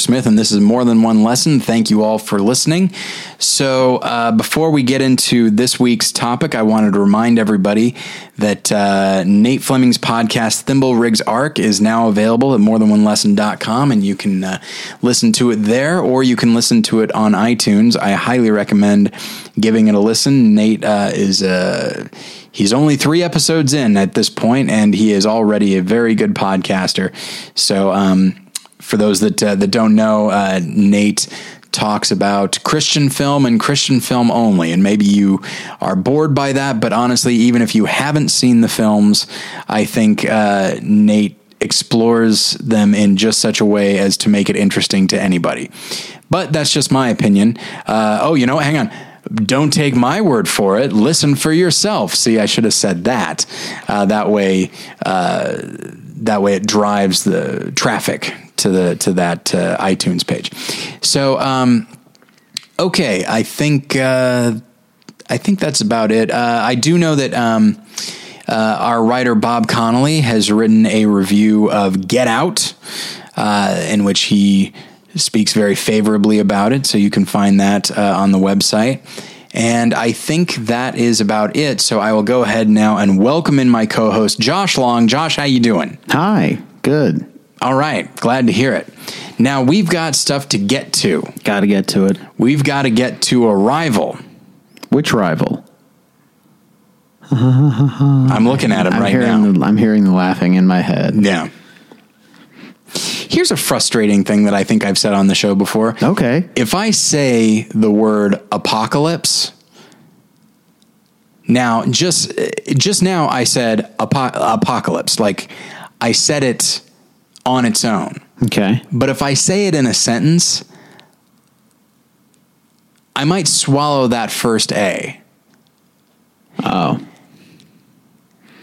Smith, and this is More Than One Lesson. Thank you all for listening. So, uh, before we get into this week's topic, I wanted to remind everybody that uh, Nate Fleming's podcast, Thimble Rigs Arc, is now available at morethanonelesson.com, and you can uh, listen to it there, or you can listen to it on iTunes. I highly recommend giving it a listen. Nate uh, is a he's only three episodes in at this point, and he is already a very good podcaster. So, um, for those that uh, that don't know, uh, Nate talks about Christian film and Christian film only, and maybe you are bored by that. But honestly, even if you haven't seen the films, I think uh, Nate explores them in just such a way as to make it interesting to anybody. But that's just my opinion. Uh, oh, you know, hang on don't take my word for it. Listen for yourself. See, I should have said that. Uh, that way, uh, that way it drives the traffic to the to that uh, iTunes page. So, um, okay, I think uh, I think that's about it. Uh, I do know that. Um, uh, our writer Bob Connolly has written a review of Get Out, in which he speaks very favorably about it. So you can find that uh, on the website. And I think that is about it. So I will go ahead now and welcome in my co-host Josh Long. Josh, how you doing? Hi. Good. All right. Glad to hear it. Now we've got stuff to get to. Got to get to it. We've got to get to a rival. Which rival? I'm looking at him I'm right now. The, I'm hearing the laughing in my head. yeah. Here's a frustrating thing that I think I've said on the show before. Okay. if I say the word apocalypse, now just just now I said apo- apocalypse, like I said it on its own. Okay. But if I say it in a sentence, I might swallow that first A. Oh.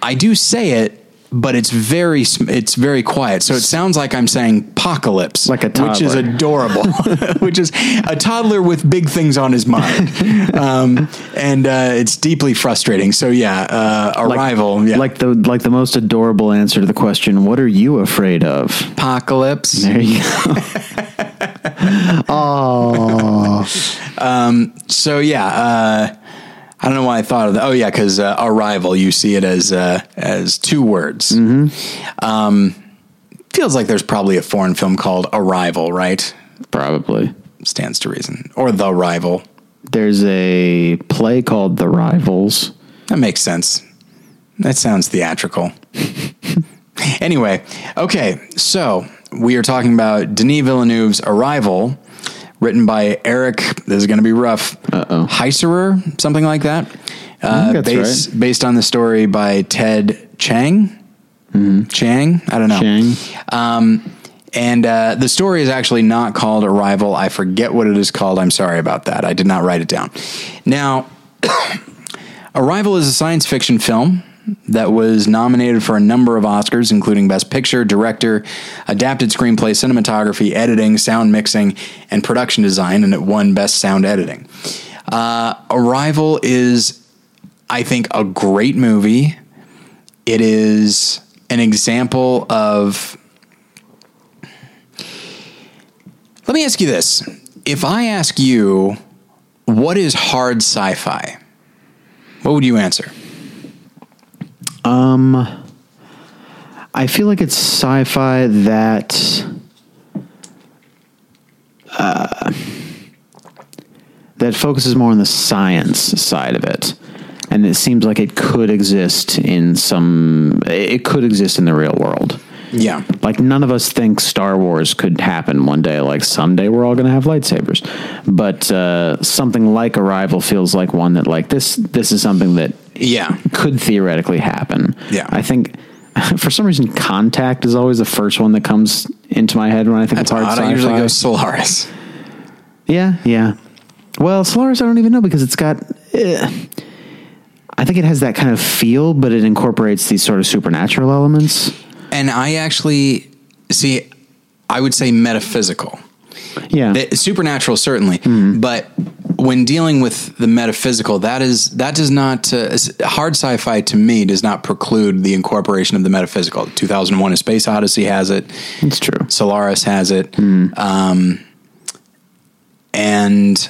I do say it, but it's very it's very quiet. So it sounds like I'm saying apocalypse, Like a which is adorable, which is a toddler with big things on his mind, um, and uh, it's deeply frustrating. So yeah, uh, arrival, yeah, Like the like the most adorable answer to the question, what are you afraid of? apocalypse. There you go. oh. So yeah, uh, I don't know why I thought of that. Oh yeah, because uh, arrival, you see it as uh, as two words. Um, feels like there's probably a foreign film called Arrival, right? Probably. Stands to reason, or The Rival. There's a play called The Rivals. That makes sense. That sounds theatrical. anyway, okay, so we are talking about Denis Villeneuve's Arrival, written by Eric. This is going to be rough. Uh-oh. Heisserer, something like that. Uh, based, based on the story by Ted Chiang. Chang, I don't know. Chang. Um, and uh, the story is actually not called Arrival. I forget what it is called. I'm sorry about that. I did not write it down. Now, Arrival is a science fiction film that was nominated for a number of Oscars, including Best Picture, Director, Adapted Screenplay, Cinematography, Editing, Sound Mixing, and Production Design, and it won Best Sound Editing. Uh, Arrival is, I think, a great movie. It is an example of. Let me ask you this. If I ask you, what is hard sci fi? What would you answer? Um I feel like it's sci-fi that uh, that focuses more on the science side of it. And it seems like it could exist in some it could exist in the real world. Yeah. Like none of us think Star Wars could happen one day. Like someday we're all going to have lightsabers, but uh, something like Arrival feels like one that like this. This is something that Yeah. could theoretically happen. Yeah. I think for some reason Contact is always the first one that comes into my head when I think That's of hard odd. I usually go Solaris. Yeah, yeah. Well, Solaris I don't even know because it's got. eh, I think it has that kind of feel, but it incorporates these sort of supernatural elements. And I actually see, I would say metaphysical. Yeah. The, supernatural, certainly. Mm-hmm. But when dealing with the metaphysical, that is that does not uh, hard sci-fi to me does not preclude the incorporation of the metaphysical. 2001: A Space Odyssey has it. It's true. Solaris has it. Um, and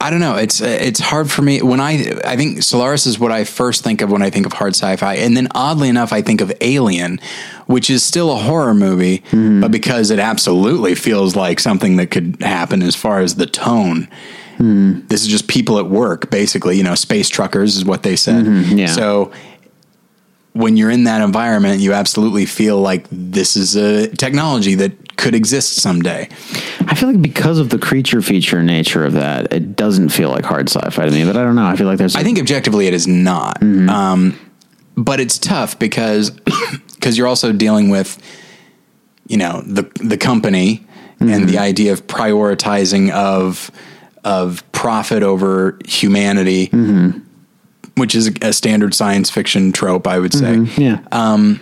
I don't know. It's it's hard for me when I I think Solaris is what I first think of when I think of hard sci-fi, and then oddly enough, I think of Alien, which is still a horror movie, hmm. but because it absolutely feels like something that could happen as far as the tone. Hmm. This is just people at work, basically. You know, space truckers is what they said. Hmm. yeah. So when you're in that environment, you absolutely feel like this is a technology that could exist someday. I feel like because of the creature feature nature of that, it doesn't feel like hard sci-fi to me. But I don't know. I feel like there's. I think objectively it is not. Mm-hmm. Um, but it's tough because because you're also dealing with you know the the company and the mm-hmm. idea of prioritizing of of profit over humanity, mm-hmm. Which is a standard science fiction trope, I would say. Mm-hmm. yeah. Um,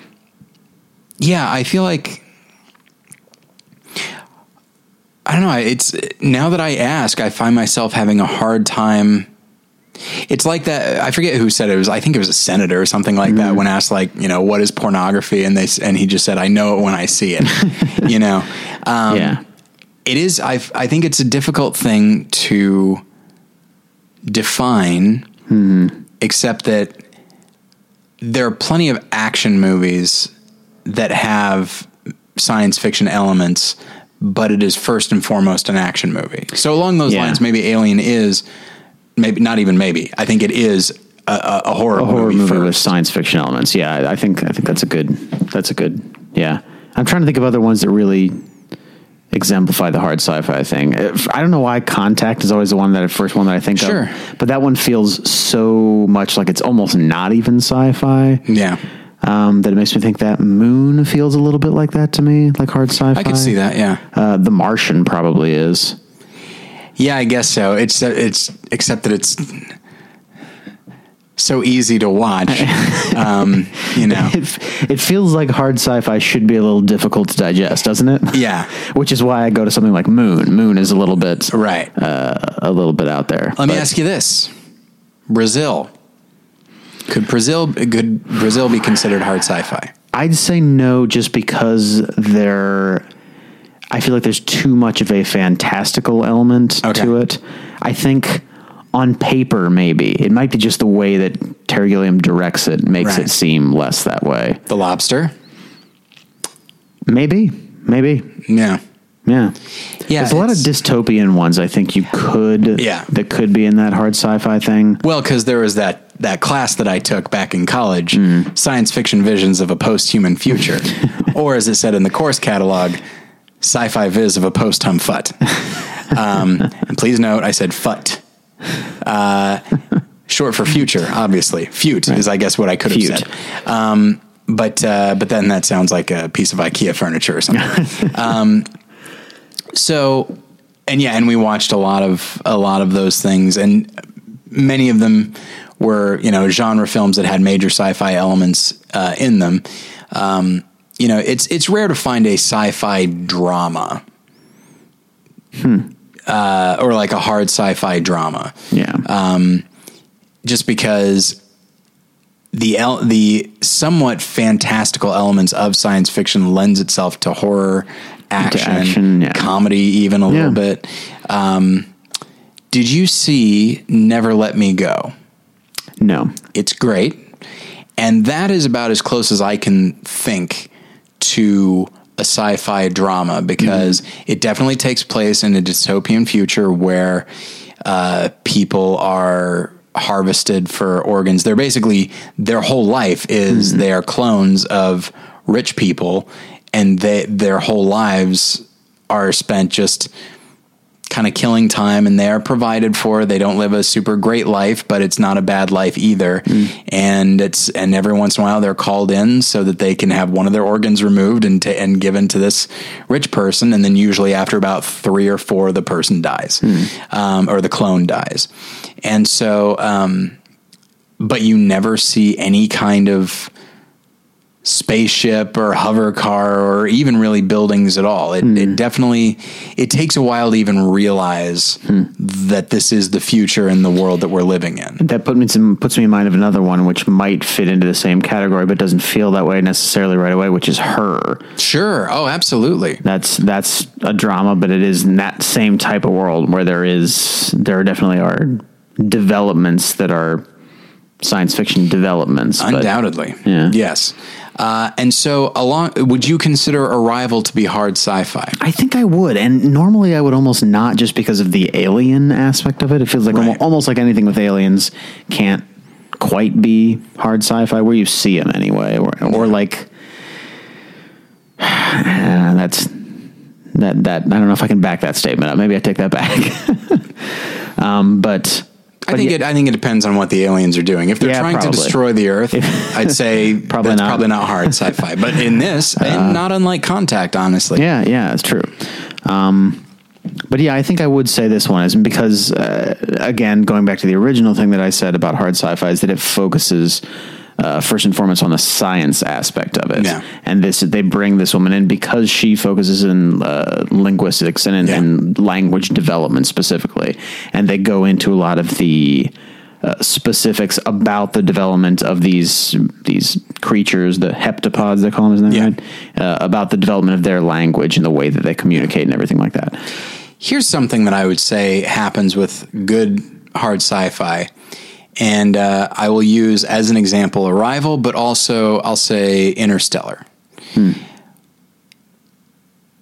yeah, I feel like I don't know. It's now that I ask, I find myself having a hard time. It's like that. I forget who said it. it was. I think it was a senator or something like that. Mm-hmm. When asked, like, you know, what is pornography, and they and he just said, "I know it when I see it." you know, um, yeah. it is. I I think it's a difficult thing to define, mm-hmm. Except that there are plenty of action movies that have science fiction elements, but it is first and foremost an action movie. So along those Yeah. lines, maybe Alien is maybe not even maybe. I think it is a, a, horror, a horror movie, movie with science fiction elements. Yeah, I think I think that's a good. That's a good. Yeah, I'm trying to think of other ones that really exemplify the hard sci-fi thing. I don't know why Contact is always the one that first one that I think Sure. of, but that one feels so much like it's almost not even sci-fi. Yeah, Um, that it makes me think that Moon feels a little bit like that to me, like hard sci-fi. I could see that. Yeah, Uh, the Martian probably is. yeah, I guess so. It's it's except that it's so easy to watch. um, you know, It, it feels like hard sci-fi should be a little difficult to digest, doesn't it? yeah, Which is why I go to something like Moon. Moon is a little bit right. uh, a little bit out there. Let me ask you this: Brazil. Could Brazil could Brazil be considered hard sci-fi? I'd say no, just because there. I feel like there's too much of a fantastical element Okay. to it. I think on paper, maybe it might be just the way that Terry Gilliam directs it makes Right. it seem less that way. The Lobster. Maybe, maybe, Yeah. yeah. Yeah, There's a lot of dystopian ones. I think you could, Yeah. that could be in that hard sci-fi thing. Well, because there was that that class that I took back in college, Mm. science fiction visions of a post-human future, or as it said in the course catalog, sci-fi viz of a post-hum fut. Um, and please note, I said fut. Uh, short for future, obviously. Fute is, I guess, what I could have Fute. said. Um, but uh, but then that sounds like a piece of IKEA furniture or something. um, so and yeah, and we watched a lot of a lot of those things, and many of them were you know genre films that had major sci-fi elements uh, in them. Um, you know, it's it's rare to find a sci-fi drama. Uh, or like a hard sci-fi drama Yeah. Uh, just because the el- the somewhat fantastical elements of science fiction lends itself to horror, action, action, yeah. comedy, even a Yeah. little bit. Um, did you see Never Let Me Go? no. It's great, and that is about as close as I can think to a sci-fi drama because it definitely takes place in a dystopian future where uh, people are harvested for organs. They're basically their whole life is they are clones of rich people, and they their whole lives are spent just kind of killing time and they are provided for. They don't live a super great life, but it's not a bad life either. And it's and every once in a while they're called in so that they can have one of their organs removed and ta and given to this rich person. And then usually after about three or four, the person dies, um, or the clone dies. And so, um, but you never see any kind of spaceship or hover car or even really buildings at all. It, it hmm. definitely it takes a while to even realize hmm. that this is the future and the world that we're living in. That put me some, puts me in mind of another one which might fit into the same category, but doesn't feel that way necessarily right away, which is her. Sure. Oh, absolutely. That's that's a drama, but it is in that same type of world where there is there definitely are developments that are science fiction developments. but- Undoubtedly. Yeah. Yes. Uh, and so, along, would you consider Arrival to be hard sci-fi? I think I would, and normally I would almost not, just because of the alien aspect of it. It feels like Right. almo- almost like anything with aliens can't quite be hard sci-fi where you see them anyway, or or like uh, that's that that I don't know if I can back that statement up. Maybe I take that back. um, but I think yeah, it. I think it depends on what the aliens are doing. If they're Yeah, trying probably. to destroy the Earth, I'd say Probably that's not. Uh, probably not hard sci-fi. But in this, and not unlike Contact, honestly. Yeah, yeah, it's true. Um, but yeah, I think I would say this one is because uh, again, going back to the original thing that I said about hard sci-fi is that it focuses uh, first and foremost on the science aspect of it. Yeah. And this they bring this woman in because she focuses in uh, linguistics and in, Yeah. in language development specifically, and they go into a lot of the. Uh, specifics about the development of these these creatures, the heptapods they call them, isn't that Yeah. right? Uh, about the development of their language and the way that they communicate and everything like that. Here's something that I would say happens with good hard sci-fi, and uh, I will use as an example Arrival, but also I'll say Interstellar.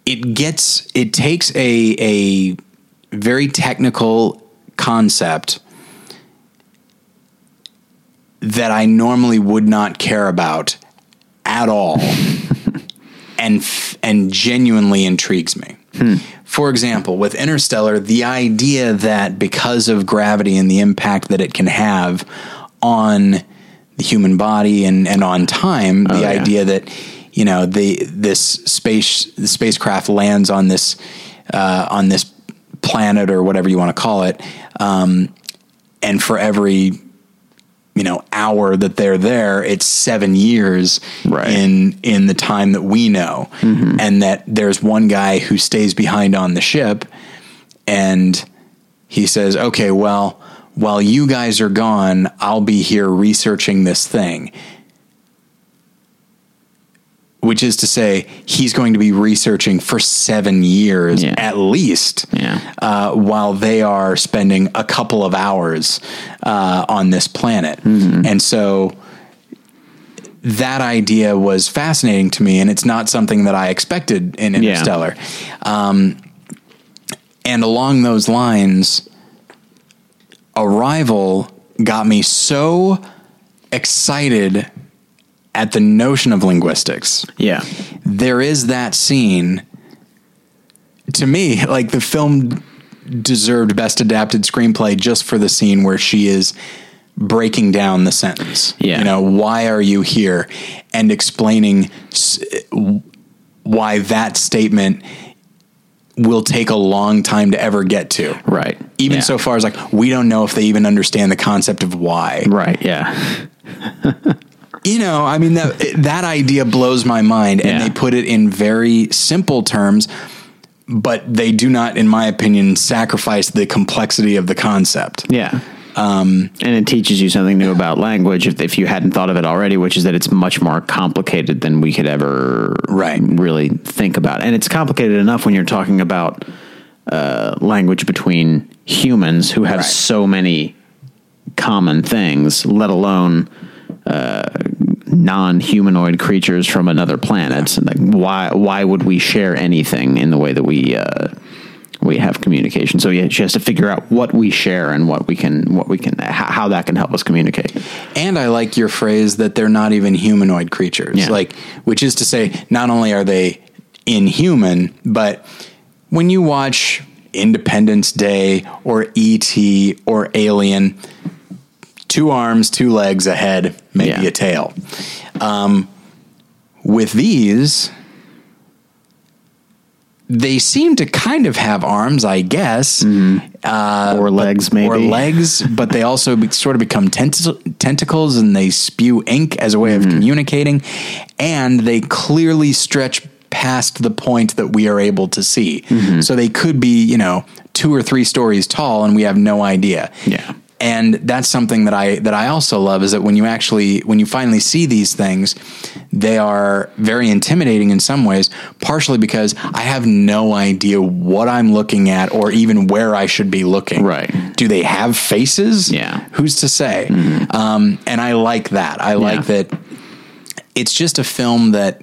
It gets it takes a a very technical concept that I normally would not care about at all and f- and genuinely intrigues me. For example, with Interstellar, the idea that because of gravity and the impact that it can have on the human body and, and on time, the yeah. idea that you know the this space the spacecraft lands on this uh, on this planet or whatever you want to call it, um, and for every you know hour that they're there it's seven years Right. in in the time that we know. Mm-hmm. And that there's one guy who stays behind on the ship and he says okay well while you guys are gone i'll be here researching this thing which is to say he's going to be researching for seven years Yeah. at least Yeah. uh, while they are spending a couple of hours uh, on this planet. Mm-hmm. And so that idea was fascinating to me, and it's not something that I expected in Yeah. Interstellar. Um, and along those lines, Arrival got me so excited at the notion of linguistics Yeah. there is that scene to me like the film deserved best adapted screenplay just for the scene where she is breaking down the sentence Yeah. you know why are you here and explaining s- why that statement will take a long time to ever get to Right. even Yeah. so far as like we don't know if they even understand the concept of why Right. Yeah. you know, I mean that that idea blows my mind, and Yeah. they put it in very simple terms, but they do not, in my opinion, sacrifice the complexity of the concept. Yeah. Um, and it teaches you something new about language if, if you hadn't thought of it already, which is that it's much more complicated than we could ever Right. really think about. And it's complicated enough when you're talking about uh, language between humans who have Right. so many common things, let alone uh, non-humanoid creatures from another planet. Like, why? Why would we share anything in the way that we? Uh, we have communication. So yeah, she has to figure out what we share and what we can, what we can, how, that can help us communicate. And I like your phrase that they're not even humanoid creatures, Yeah. like which is to say, not only are they inhuman, but when you watch Independence Day or E.T. or Alien, two arms, two legs, a head, maybe Yeah. a tail. Um, with these, they seem to kind of have arms, I guess, uh, Or legs, maybe. or legs, but they also be, sort of become tent- tentacles and they spew ink as a way Mm-hmm. of communicating, and they clearly stretch past the point that we are able to see. Mm-hmm. So they could be, you know, two or three stories tall, and we have no idea. Yeah. And that's something that I that I also love is that when you actually when you finally see these things, they are very intimidating in some ways, partially because I have no idea what I'm looking at or even where I should be looking. Right. Do they have faces? Yeah. Who's to say? Um, and I like that. I like Yeah. that it's just a film that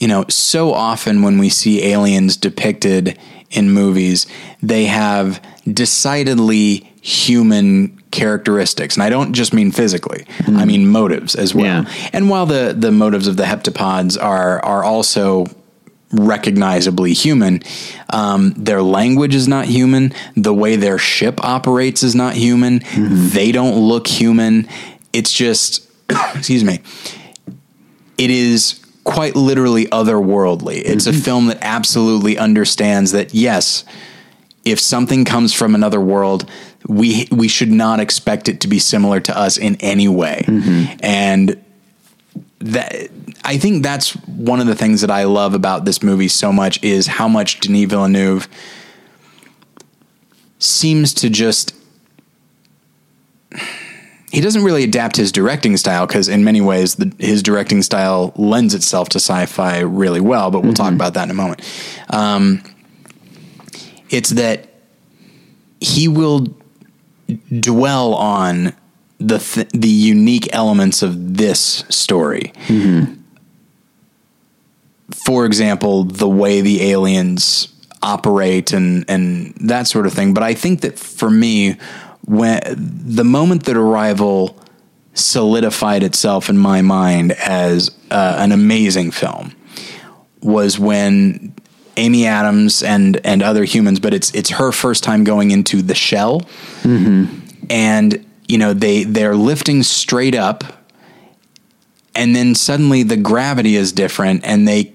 you know, so often when we see aliens depicted in movies, they have decidedly human characteristics. And I don't just mean physically. I hmm. mean motives as well. Yeah. And while the the motives of the heptapods are are also recognizably human, um, their language is not human. The way their ship operates is not human. Hmm. They don't look human. It's just, excuse me, it is quite literally otherworldly. It's a mm-hmm. film that absolutely understands that yes, if something comes from another world, we we should not expect it to be similar to us in any way. And that I think that's one of the things that I love about this movie so much is how much Denis Villeneuve seems to just he doesn't really adapt his directing style because in many ways the, his directing style lends itself to sci-fi really well but we'll talk about that in a moment. Um, it's that he will dwell on the th- the unique elements of this story. For example the way the aliens operate and and that sort of thing. But i think that for me when the moment that arrival solidified itself in my mind as uh, an amazing film was when Amy Adams and and other humans, but it's it's her first time going into the shell, mm-hmm. and you know they they're lifting straight up, and then suddenly the gravity is different, and they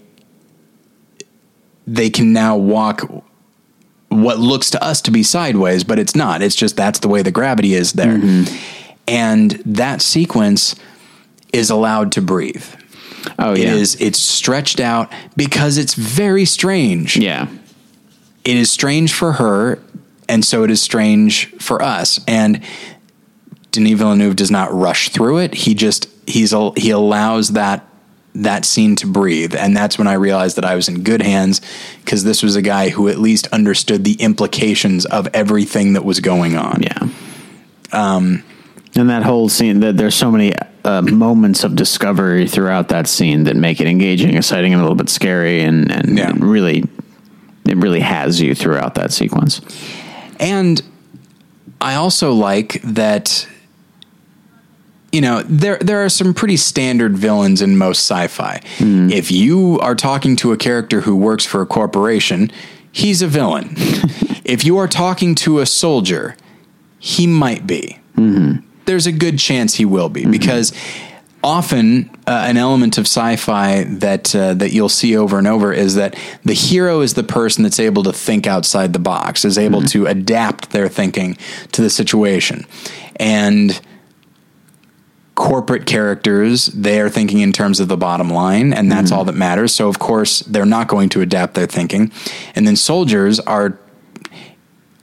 they can now walk what looks to us to be sideways, but it's not. It's just that's the way the gravity is there. Mm-hmm. And that sequence is allowed to breathe. Oh It yeah. is it's stretched out because it's very strange. Yeah. It is strange for her and so it is strange for us. And Denis Villeneuve does not rush through it. He just he's a, he allows that that scene to breathe and that's when I realized that I was in good hands cuz this was a guy who at least understood the implications of everything that was going on. Yeah. Um, and that whole scene that there's so many uh, moments of discovery throughout that scene that make it engaging, exciting, and a little bit scary, and and Yeah. really, it really has you throughout that sequence. And I also like that you know, there there are some pretty standard villains in most sci-fi. If you are talking to a character who works for a corporation, he's a villain. if you are talking to a soldier, he might be. There's a good chance he will be because often uh, an element of sci-fi that uh, that you'll see over and over is that the hero is the person that's able to think outside the box, is able to adapt their thinking to the situation, and corporate characters they are thinking in terms of the bottom line and that's all that matters so of course they're not going to adapt their thinking and then soldiers are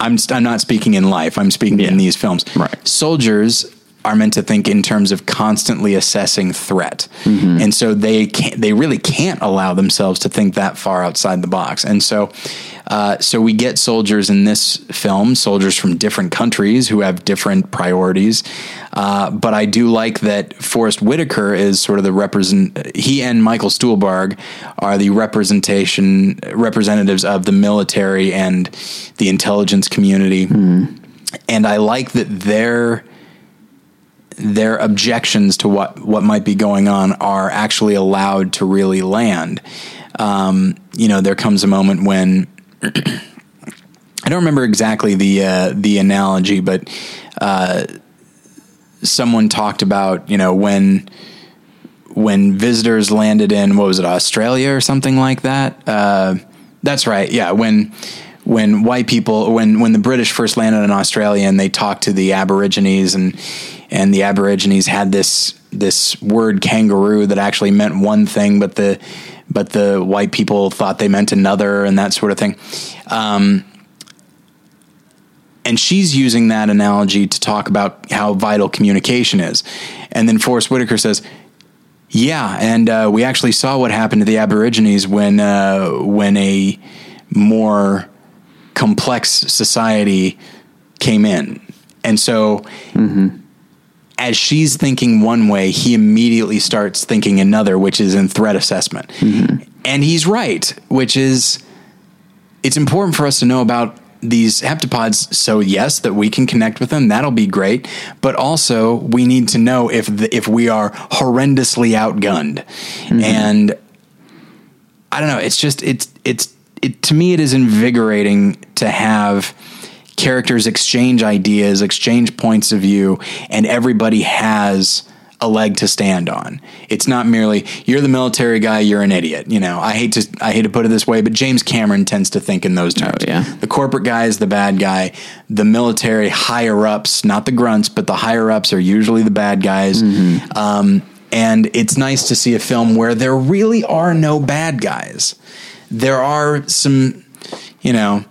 I'm I'm not speaking in life. I'm speaking in these films. Right. Soldiers are meant to think in terms of constantly assessing threat, Mm-hmm. and so they can't. They really can't allow themselves to think that far outside the box. And so, uh, so we get soldiers in this film, soldiers from different countries who have different priorities. Uh, but I do like that Forest Whitaker is sort of the represent. He and Michael Stuhlbarg are the representation representatives of the military and the intelligence community. And I like that their their objections to what what might be going on are actually allowed to really land. Um, you know, there comes a moment when I don't remember exactly the uh, the analogy, but uh, someone talked about you know when when visitors landed in what was it Australia or something like that. Uh, that's right. Yeah, when when white people when when the British first landed in Australia and they talked to the Aborigines and and the Aborigines had this this word kangaroo that actually meant one thing, but the but the white people thought they meant another and that sort of thing. Um, and she's using that analogy to talk about how vital communication is. And then Forest Whitaker says, "Yeah, and uh, we actually saw what happened to the Aborigines when uh, when a more complex society came in." And so, mm-hmm. as she's thinking one way, he immediately starts thinking another, which is in threat assessment. Mm-hmm. And he's right, which is it's important for us to know about these heptapods. So yes that we can connect with them. That'll be great. But also we need to know if the, if we are horrendously outgunned. Mm-hmm. And i don't know. It's just it's it's it to me it is invigorating to have characters exchange ideas exchange points of view and everybody has a leg to stand on. It's not merely you're the military guy, you're an idiot. You know, I hate to I hate to put it this way, but James Cameron tends to think in those terms. yeah. The corporate guy is the bad guy. The military higher ups, not the grunts, but the higher ups are usually the bad guys. Um, and it's nice to see a film where there really are no bad guys. There are some, you know,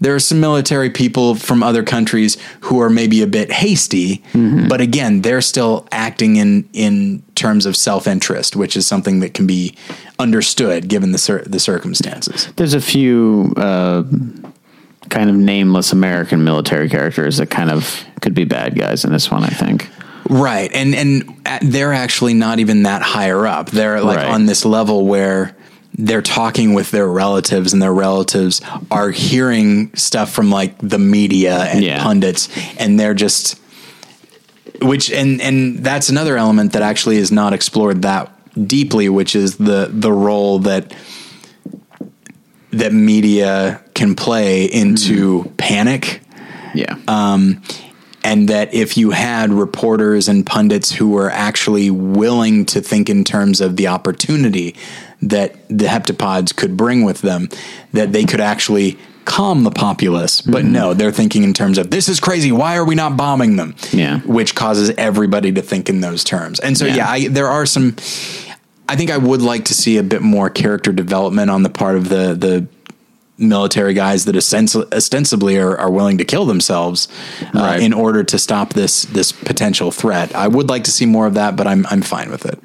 there are some military people from other countries who are maybe a bit hasty, but again, they're still acting in in terms of self interest, which is something that can be understood given the cir- the circumstances. There's a few uh, kind of nameless American military characters that kind of could be bad guys in this one. I think. Right, and and they're actually not even that higher up. They're like Right. on this level where they're talking with their relatives, and their relatives are hearing stuff from like the media and Yeah. pundits, and they're just which and and that's another element that actually is not explored that deeply, which is the the role that that media can play into mm-hmm. panic Yeah. Um, and that if you had reporters and pundits who were actually willing to think in terms of the opportunity that the heptapods could bring with them, that they could actually calm the populace. But mm-hmm. no, they're thinking in terms of this is crazy. Why are we not bombing them? Yeah. which causes everybody to think in those terms. And so, Yeah. yeah, I, there are some. I think I would like to see a bit more character development on the part of the the military guys that ostensibly are, are willing to kill themselves uh, Right. in order to stop this this potential threat. I would like to see more of that, but I'm I'm fine with it.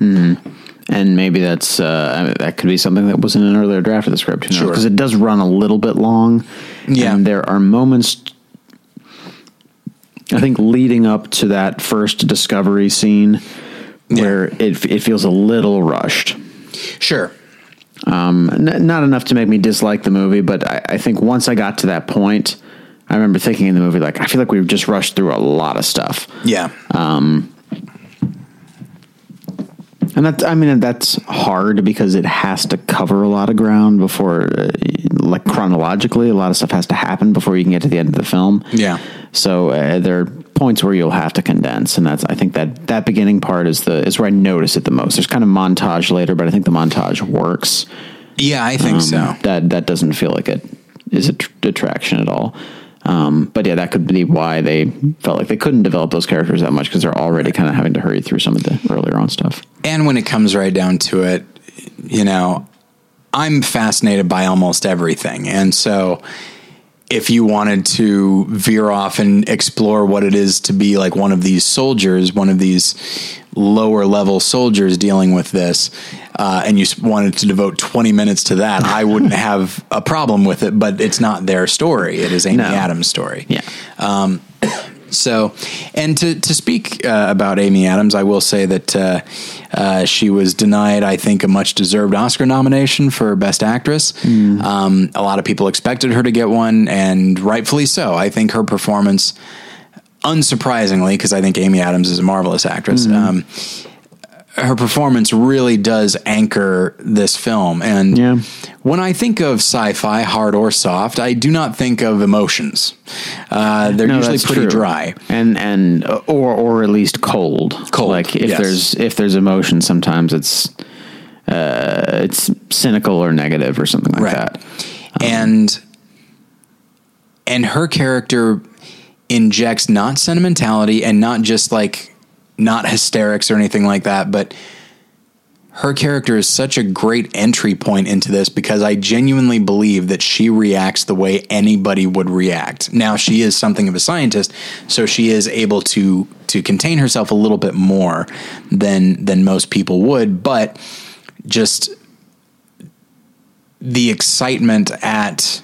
and maybe that's uh, I mean, that could be something that was in an earlier draft of the script. Sure. because it does run a little bit long. Yeah. and there are moments. I think leading up to that first discovery scene, where it it feels a little rushed. Sure. Um, n- not enough to make me dislike the movie, but I, I think once I got to that point, I remember thinking in the movie like I feel like we've just rushed through a lot of stuff. Yeah. Um, and that's, I mean, that's hard because it has to cover a lot of ground before, uh, like chronologically, a lot of stuff has to happen before you can get to the end of the film. Yeah. So uh, there points where you'll have to condense, and that's I think that that beginning part is the is where I notice it the most. There's kind of montage later, but I think the montage works. yeah, I think so. Um, That that doesn't feel like it is a tr- detraction at all. Um, but yeah, that could be why they felt like they couldn't develop those characters that much because they're already kind of having to hurry through some of the earlier on stuff. And when it comes right down to it, you know, I'm fascinated by almost everything. And so if you wanted to veer off and explore what it is to be like one of these soldiers, one of these lower level soldiers dealing with this, uh, and you wanted to devote 20 minutes to that, I wouldn't have a problem with it, but it's not their story. It is Amy No. Adams' story. Yeah. So, and to to speak uh, about Amy Adams, I will say that uh, uh, she was denied, I think, a much deserved Oscar nomination for Best Actress. Um, a lot of people expected her to get one, and rightfully so. I think her performance, unsurprisingly, because I think Amy Adams is a marvelous actress. Um, her performance really does anchor this film. And Yeah. when I think of sci-fi, hard or soft, I do not think of emotions. Uh, they're No, usually pretty true. dry. and and uh, or or at least cold. Cold, Like if yes. there's if there's emotion, sometimes it's uh, it's cynical or negative or something like Right. that. and and her character injects not sentimentality and not just like not hysterics or anything like that but her character is such a great entry point into this because I genuinely believe that she reacts the way anybody would react. Now she is something of a scientist, so she is able to to contain herself a little bit more than than most people would, but just the excitement at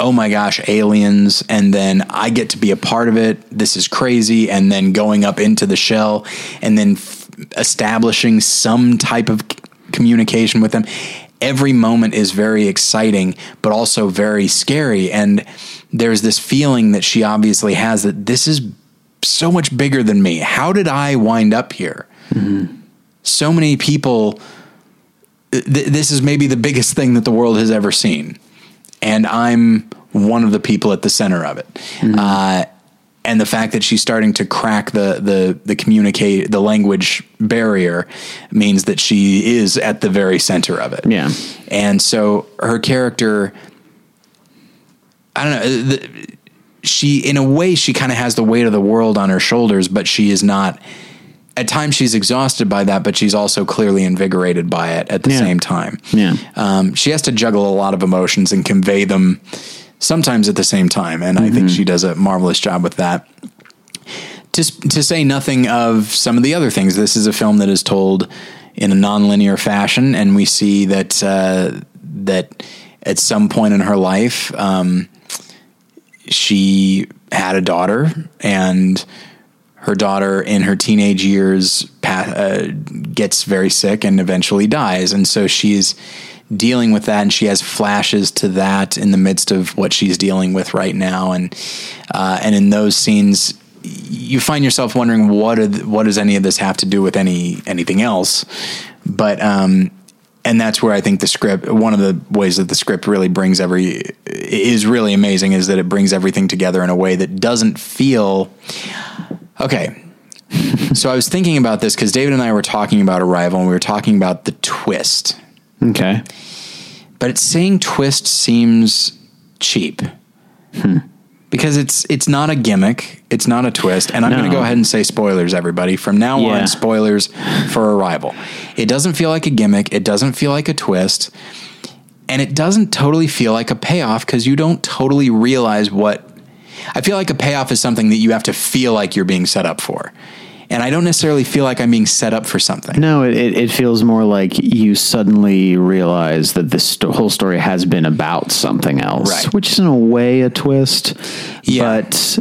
oh my gosh, aliens, and then I get to be a part of it. This is crazy. And then going up into the shell and then f- establishing some type of c- communication with them. Every moment is very exciting, but also very scary. And there's this feeling that she obviously has that this is so much bigger than me. How did I wind up here? Mm-hmm. So many people th- this is maybe the biggest thing that the world has ever seen, and I'm one of the people at the center of it. Uh, and the fact that she's starting to crack the the the communicate the language barrier means that she is at the very center of it. Yeah. and so her character, I don't know. The, she, in a way, she kind of has the weight of the world on her shoulders, but she is not. At times, she's exhausted by that, but she's also clearly invigorated by it at the Yeah. same time. Yeah. Um, she has to juggle a lot of emotions and convey them sometimes at the same time, and I think she does a marvelous job with that. To to say nothing of some of the other things, this is a film that is told in a nonlinear fashion, and we see that uh, that at some point in her life, um, she had a daughter, and her daughter in her teenage years pa- uh, gets very sick and eventually dies, and so she's dealing with that, and she has flashes to that in the midst of what she's dealing with right now, and uh, and in those scenes. You find yourself wondering what did, what does any of this have to do with any anything else, but um, and that's where I think the script one of the ways that the script really brings every is really amazing is that it brings everything together in a way that doesn't feel okay. so I was thinking about this because David and I were talking about Arrival and we were talking about the twist, Okay. but it's saying twist seems cheap. Hmm. Because it's it's not a gimmick, it's not a twist, and I'm going to go ahead and say spoilers, everybody. From now Yeah. on, spoilers for Arrival. It doesn't feel like a gimmick, it doesn't feel like a twist, and it doesn't totally feel like a payoff because you don't totally realize what. I feel like a payoff is something that you have to feel like you're being set up for, and I don't necessarily feel like I'm being set up for something. No, it, it, it feels more like you suddenly realize that this sto- whole story has been about something else, Right. which is in a way a twist. Yeah. But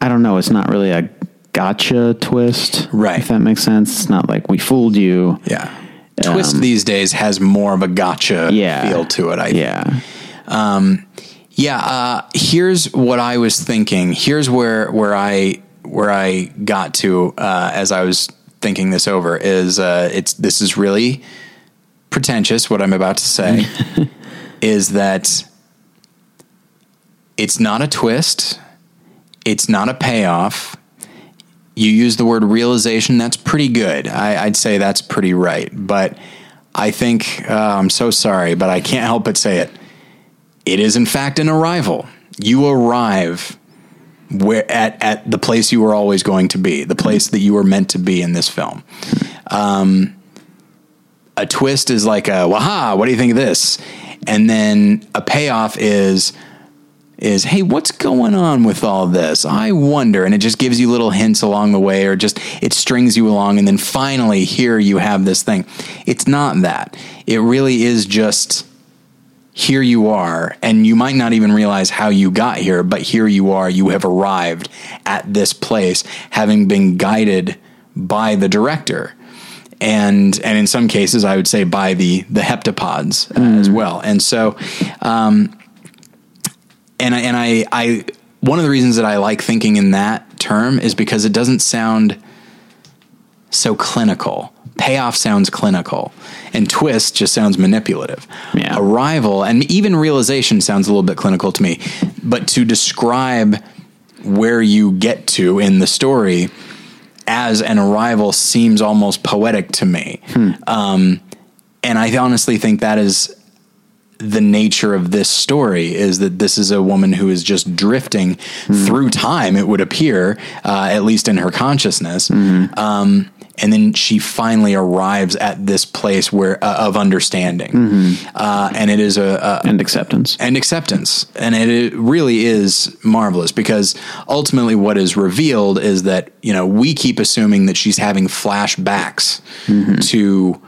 I don't know. It's not really a gotcha twist. Right. If that makes sense. It's not like we fooled you. Yeah, twist these days has more of a gotcha Um, Yeah. feel to it. I think. Yeah. Yeah, uh, here's what I was thinking. Here's where where I where I got to uh, as I was thinking this over is uh, it's this is really pretentious. What I'm about to say is that it's not a twist. It's not a payoff. You use the word realization. That's pretty good. I, I'd say that's pretty right. But I think uh, I'm so sorry, but I can't help but say it it is in fact an arrival. You arrive where at at the place you were always going to be, the place that you were meant to be in this film. Um, a twist is like a waha, what do you think of this? And then a payoff is is hey, what's going on with all this? I wonder, and it just gives you little hints along the way, or just it strings you along, and then finally here you have this thing. It's not that. It really is just here you are, and you might not even realize how you got here, but here you are. You have arrived at this place, having been guided by the director, and and in some cases, I would say by the the heptapods uh, as well. And so, um, and I, and I I one of the reasons that I like thinking in that term is because it doesn't sound so clinical. Payoff sounds clinical, and twist just sounds manipulative. Yeah. Arrival and even realization sounds a little bit clinical to me. But to describe where you get to in the story as an arrival seems almost poetic to me. Um, and I honestly think that is the nature of this story is that this is a woman who is just drifting through time, it would appear, uh, at least in her consciousness. Um, and then she finally arrives at this place where uh, of understanding, uh, and it is a, a and acceptance. and acceptance. And it, it really is marvelous because ultimately what is revealed is that, you know, we keep assuming that she's having flashbacks to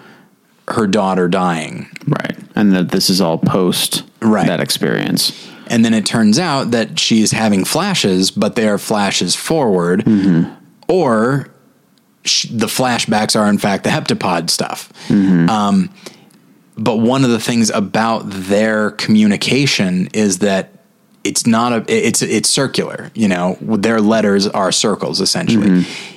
her daughter dying. Right. And that this is all post Right. that experience. And then it turns out that she is having flashes, but they are flashes forward, or sh- the flashbacks are in fact the heptapod stuff. Mm-hmm. Um, but one of the things about their communication is that it's not a it's it's circular. You know, their letters are circles essentially. Mm-hmm.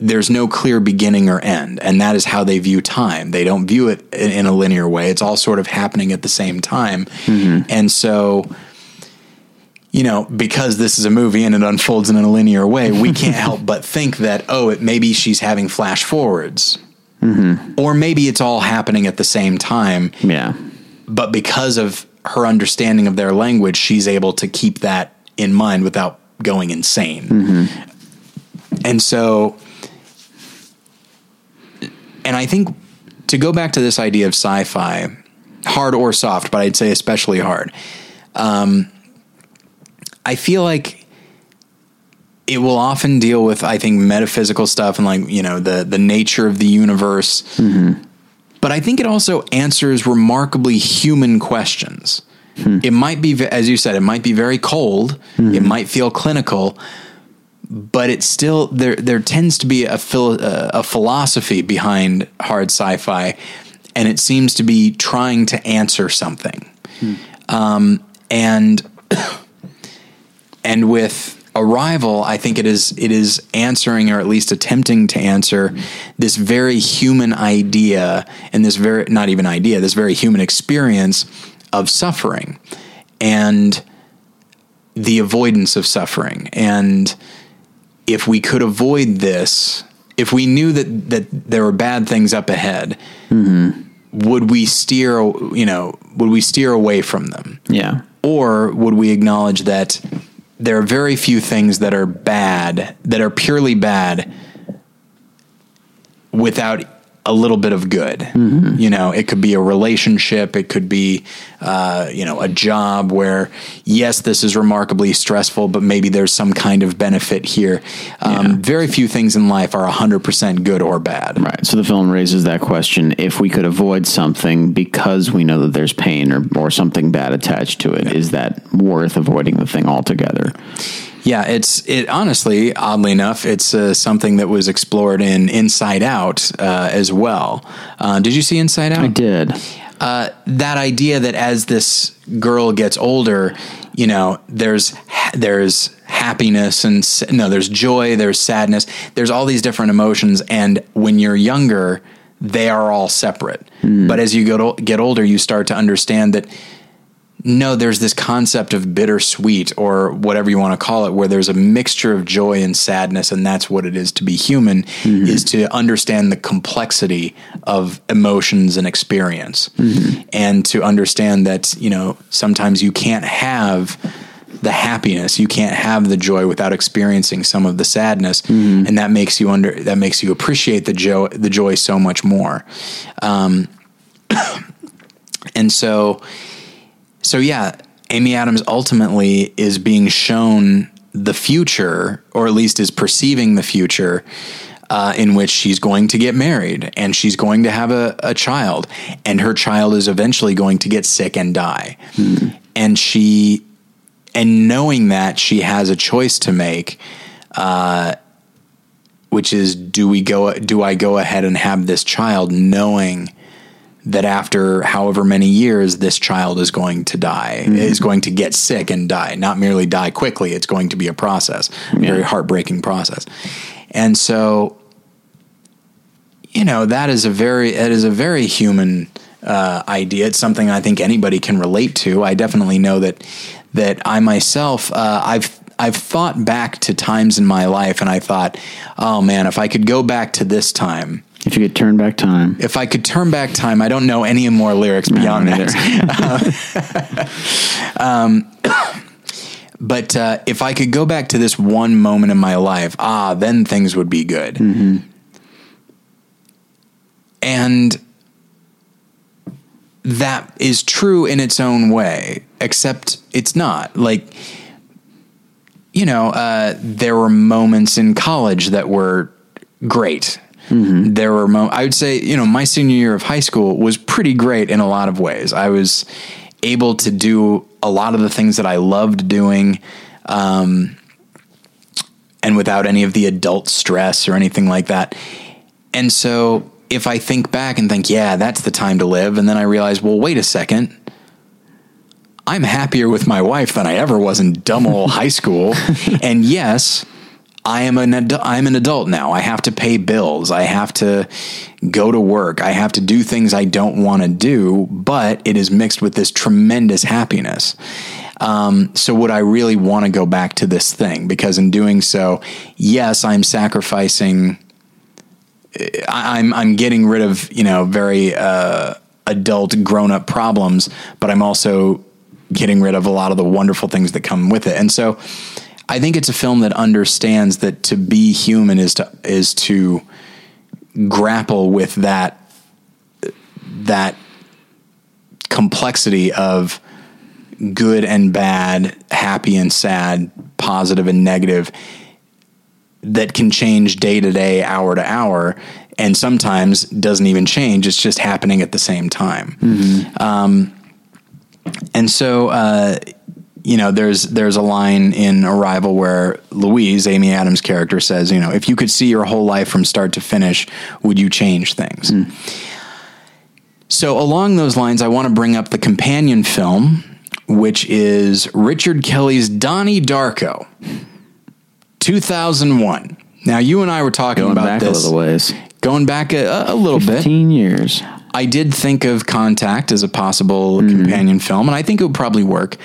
There's no clear beginning or end, and that is how they view time. They don't view it in, in a linear way. It's all sort of happening at the same time, mm-hmm. and so you know, because this is a movie and it unfolds in a linear way, we can't help but think that, oh, it, maybe she's having flash forwards. Or maybe it's all happening at the same time, Yeah. but because of her understanding of their language, she's able to keep that in mind without going insane. And so, and I think to go back to this idea of sci fi, hard or soft, but I'd say especially hard, um, I feel like it will often deal with, I think, metaphysical stuff and like, you know, the, the nature of the universe. But I think it also answers remarkably human questions. It might be, as you said, it might be very cold. It might feel clinical, but it's still there. There tends to be a phil, uh, a philosophy behind hard sci-fi, and it seems to be trying to answer something. Um, and and with arrival i think it is it is answering or at least attempting to answer this very human idea and this very not even idea this very human experience of suffering and the avoidance of suffering. And if we could avoid this if we knew that that there were bad things up ahead mm-hmm. would we steer you know would we steer away from them? Yeah. or would we acknowledge that there are very few things that are bad, that are purely bad, without a little bit of good? You know, it could be a relationship, it could be, uh, you know, a job where, yes, this is remarkably stressful, but maybe there's some kind of benefit here. Um, Yeah. Very few things in life are 100% good or bad. Right. So the film raises that question if we could avoid something because we know that there's pain or, or something bad attached to it, is that worth avoiding the thing altogether? Yeah, it's it. Honestly, oddly enough, it's uh, something that was explored in Inside Out uh, as well. Uh, did you see Inside Out? I did. Uh, that idea that as this girl gets older, you know, there's there's happiness and no, there's joy, there's sadness, there's all these different emotions, and when you're younger, they are all separate. But as you go to, get older, you start to understand that no, there's this concept of bittersweet or whatever you want to call it, where there's a mixture of joy and sadness, and that's what it is to be human, mm-hmm. is to understand the complexity of emotions and experience, mm-hmm. and to understand that you know sometimes you can't have the happiness, you can't have the joy without experiencing some of the sadness, mm-hmm. and that makes you under that makes you appreciate the joy the joy so much more, um, and so so yeah, Amy Adams ultimately is being shown the future, or at least is perceiving the future, uh, in which she's going to get married and she's going to have a, a child, and her child is eventually going to get sick and die, and she, and knowing that she has a choice to make, uh, which is do we go do I go ahead and have this child knowing that after however many years this child is going to die is going to get sick and die not merely die quickly it's going to be a process a very heartbreaking process and so you know that is a very it is a very human uh, idea. It's something I think anybody can relate to. I definitely know that that I myself uh, I've I've thought back to times in my life, and I thought, oh man, if I could go back to this time. If you could turn back time, if I could turn back time, I don't know any more lyrics beyond that. um, but uh, if I could go back to this one moment in my life, ah, then things would be good. Mm-hmm. And that is true in its own way, except it's not. Like, you know, uh, there were moments in college that were great. Mm-hmm. There were, mo- I would say, you know, my senior year of high school was pretty great in a lot of ways. I was able to do a lot of the things that I loved doing, um, and without any of the adult stress or anything like that. And so if I think back and think, yeah, that's the time to live, and then I realize, well, wait a second. I'm happier with my wife than I ever was in dumb old high school. And yes, I am an adu- I'm an adult now. I have to pay bills. I have to go to work. I have to do things I don't want to do, but it is mixed with this tremendous happiness. Um, so would I really want to go back to this thing? Because in doing so, yes, I'm sacrificing. I- I'm I'm getting rid of you know very uh, adult grown up problems, but I'm also getting rid of a lot of the wonderful things that come with it. And so, I think it's a film that understands that to be human is to is to grapple with that that complexity of good and bad, happy and sad, positive and negative that can change day to day, hour to hour, and sometimes doesn't even change. It's just happening at the same time. Um, and so, uh, you know, there's there's a line in Arrival where Louise, Amy Adams' character, says, you know, if you could see your whole life from start to finish, would you change things? Hmm. So, along those lines, I want to bring up the companion film, which is Richard Kelly's Donnie Darko, 2001. Now, you and I were talking going about back a this little ways, going back a, a little bit. fifteen years. I did think of Contact as a possible hmm. companion film, and I think it would probably work.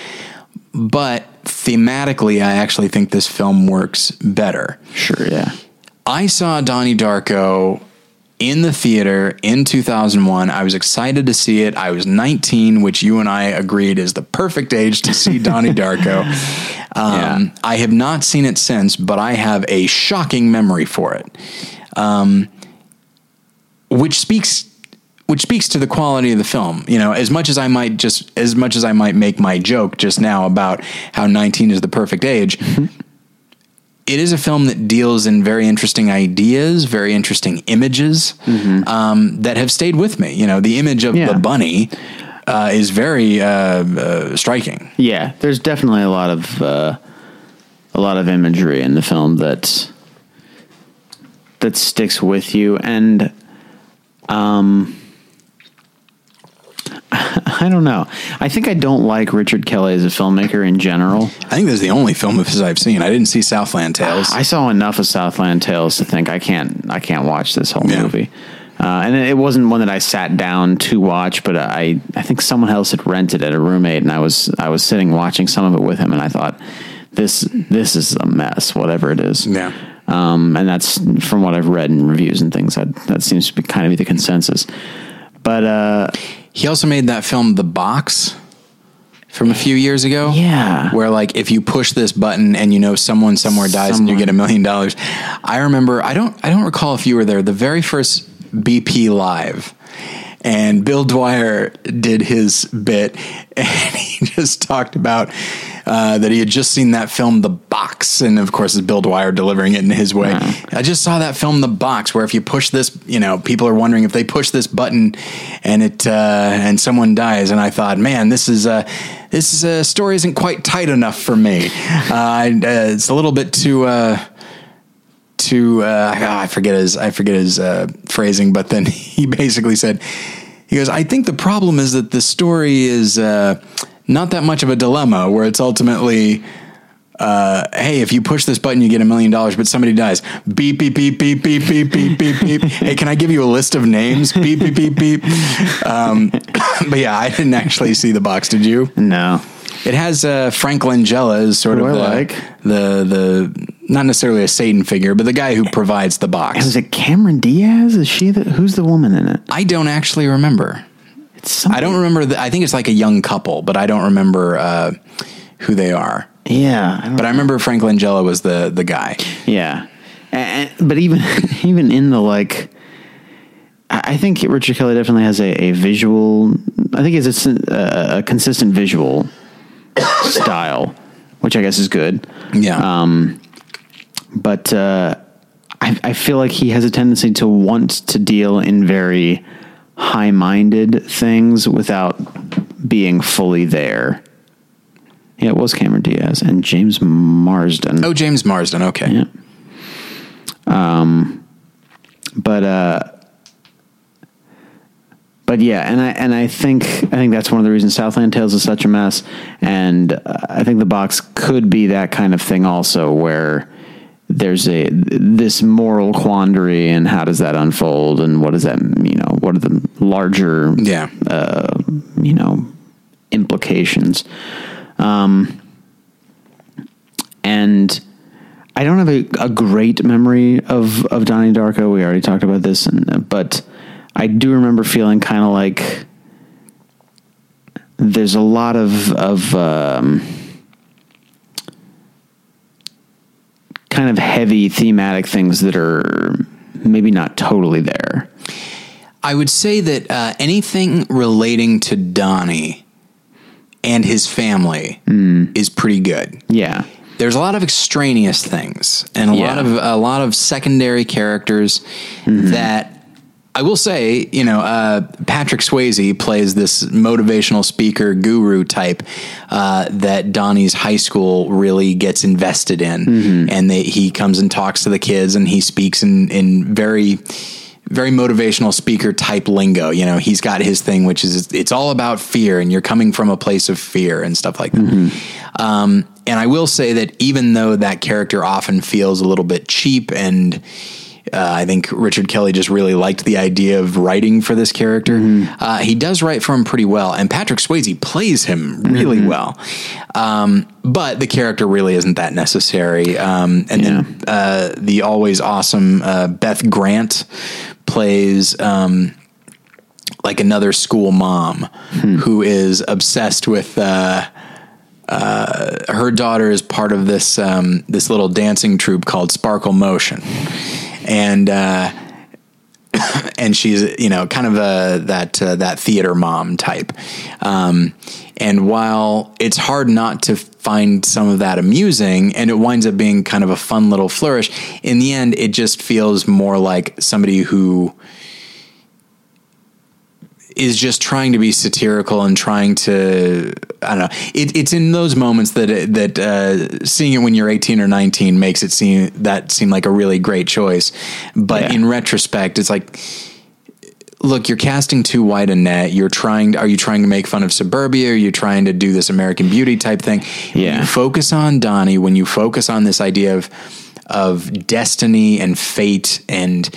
But thematically, I actually think this film works better. Sure, yeah. I saw Donnie Darko in the theater in 2001. I was excited to see it. I was 19, which you and I agreed is the perfect age to see Donnie Darko. Um, Yeah. I have not seen it since, but I have a shocking memory for it, um, which speaks which speaks to the quality of the film. You know, as much as I might just as much as I might make my joke just now about how 19 is the perfect age. It is a film that deals in very interesting ideas, very interesting images um, that have stayed with me. You know, the image of Yeah. the bunny uh, is very uh, uh, striking. Yeah, there's definitely a lot of uh, a lot of imagery in the film that that sticks with you, and um, I don't know. I think I don't like Richard Kelly as a filmmaker in general. I think this is the only film of his I've seen. I didn't see Southland Tales. I saw enough of Southland Tales to think I can't I can't watch this whole Yeah. movie. Uh, and it wasn't one that I sat down to watch, but I I think someone else had rented it, a roommate, and I was I was sitting watching some of it with him, and I thought this this is a mess, whatever it is. Yeah. Um, and that's from what I've read in reviews and things. That that seems to be kind of be the consensus. But uh, He also made that film The Box from a few years ago. Yeah. Where like if you push this button and you know someone somewhere dies and you get a million dollars. I remember I don't I don't recall if you were there, the very first BP live. And Bill Dwyer did his bit, and he just talked about uh, that he had just seen that film, The Box, and of course, it's Bill Dwyer delivering it in his way. I just saw that film, The Box, where if you push this, you know, people are wondering if they push this button, and it uh, and someone dies. And I thought, man, this is uh, this is, uh, story isn't quite tight enough for me. Uh, uh, it's a little bit too. To uh, I forget his I forget his uh, phrasing, but then he basically said, he goes, I think the problem is that the story is uh, not that much of a dilemma, where it's ultimately uh, hey, if you push this button, you get a million dollars, but somebody dies. Beep, beep, beep, beep, beep, beep, beep, beep, beep. hey, can I give you a list of names? Beep, beep, beep, beep. Um, but yeah, I didn't actually see the box. Did you? No. It has uh, Frank Langella as sort Who of the, like. the the not necessarily a Satan figure, but the guy who provides the box. Is it Cameron Diaz? Is she the, who's the woman in it? I don't actually remember. It's some, I don't remember. The, I think it's like a young couple, but I don't remember uh, who they are. Yeah. I But I remember Frank Langella was the the guy. Yeah, and, but even even in the like, I think Richard Kelly definitely has a, a visual. I think it's a, a, a consistent visual style, which I guess is good. Yeah. Um, but uh, I, I feel like he has a tendency to want to deal in very high-minded things without being fully there. Yeah, it was Cameron Diaz and James Marsden. oh, James Marsden. Okay. Yeah. Um, but uh, but yeah, and I and I think I think that's one of the reasons Southland Tales is such a mess, and uh, I think the box could be that kind of thing also, where there's a this moral quandary, and how does that unfold, and what does that you know what are the larger Yeah. you know implications um and i don't have a, a great memory of of donnie darko we already talked about this and but i do remember feeling kind of like there's a lot of of um kind of heavy thematic things that are maybe not totally there I would say that uh, anything relating to Donnie and his family is pretty good. yeah There's a lot of extraneous things and a Yeah. lot of a lot of secondary characters that I will say, you know, uh, Patrick Swayze plays this motivational speaker guru type uh, that Donnie's high school really gets invested in, and they, he comes and talks to the kids, and he speaks in in very very motivational speaker type lingo. You know, he's got his thing, which is it's all about fear, and you're coming from a place of fear and stuff like that. Um, and I will say that even though that character often feels a little bit cheap, and uh, I think Richard Kelly just really liked the idea of writing for this character, uh, he does write for him pretty well, and Patrick Swayze plays him really well. Um, but the character really isn't that necessary. Um, and then uh, the always awesome uh, Beth Grant plays um, like another school mom who is obsessed with. Uh, uh, her daughter is part of this um, this little dancing troupe called Sparkle Motion, and uh, and she's you know kind of a that uh, that theater mom type. Um, and while it's hard not to find some of that amusing, and it winds up being kind of a fun little flourish, in the end, it just feels more like somebody who is just trying to be satirical and trying to I don't know. It, it's in those moments that it, that uh, seeing it when you're 18 or 19 makes it seem that seem like a really great choice. But Yeah. in retrospect, it's like look, you're casting too wide a net. You're trying. Are you trying to make fun of suburbia? Are you trying to do this American Beauty type thing? Yeah. You focus on Donnie when you focus on this idea of of destiny and fate and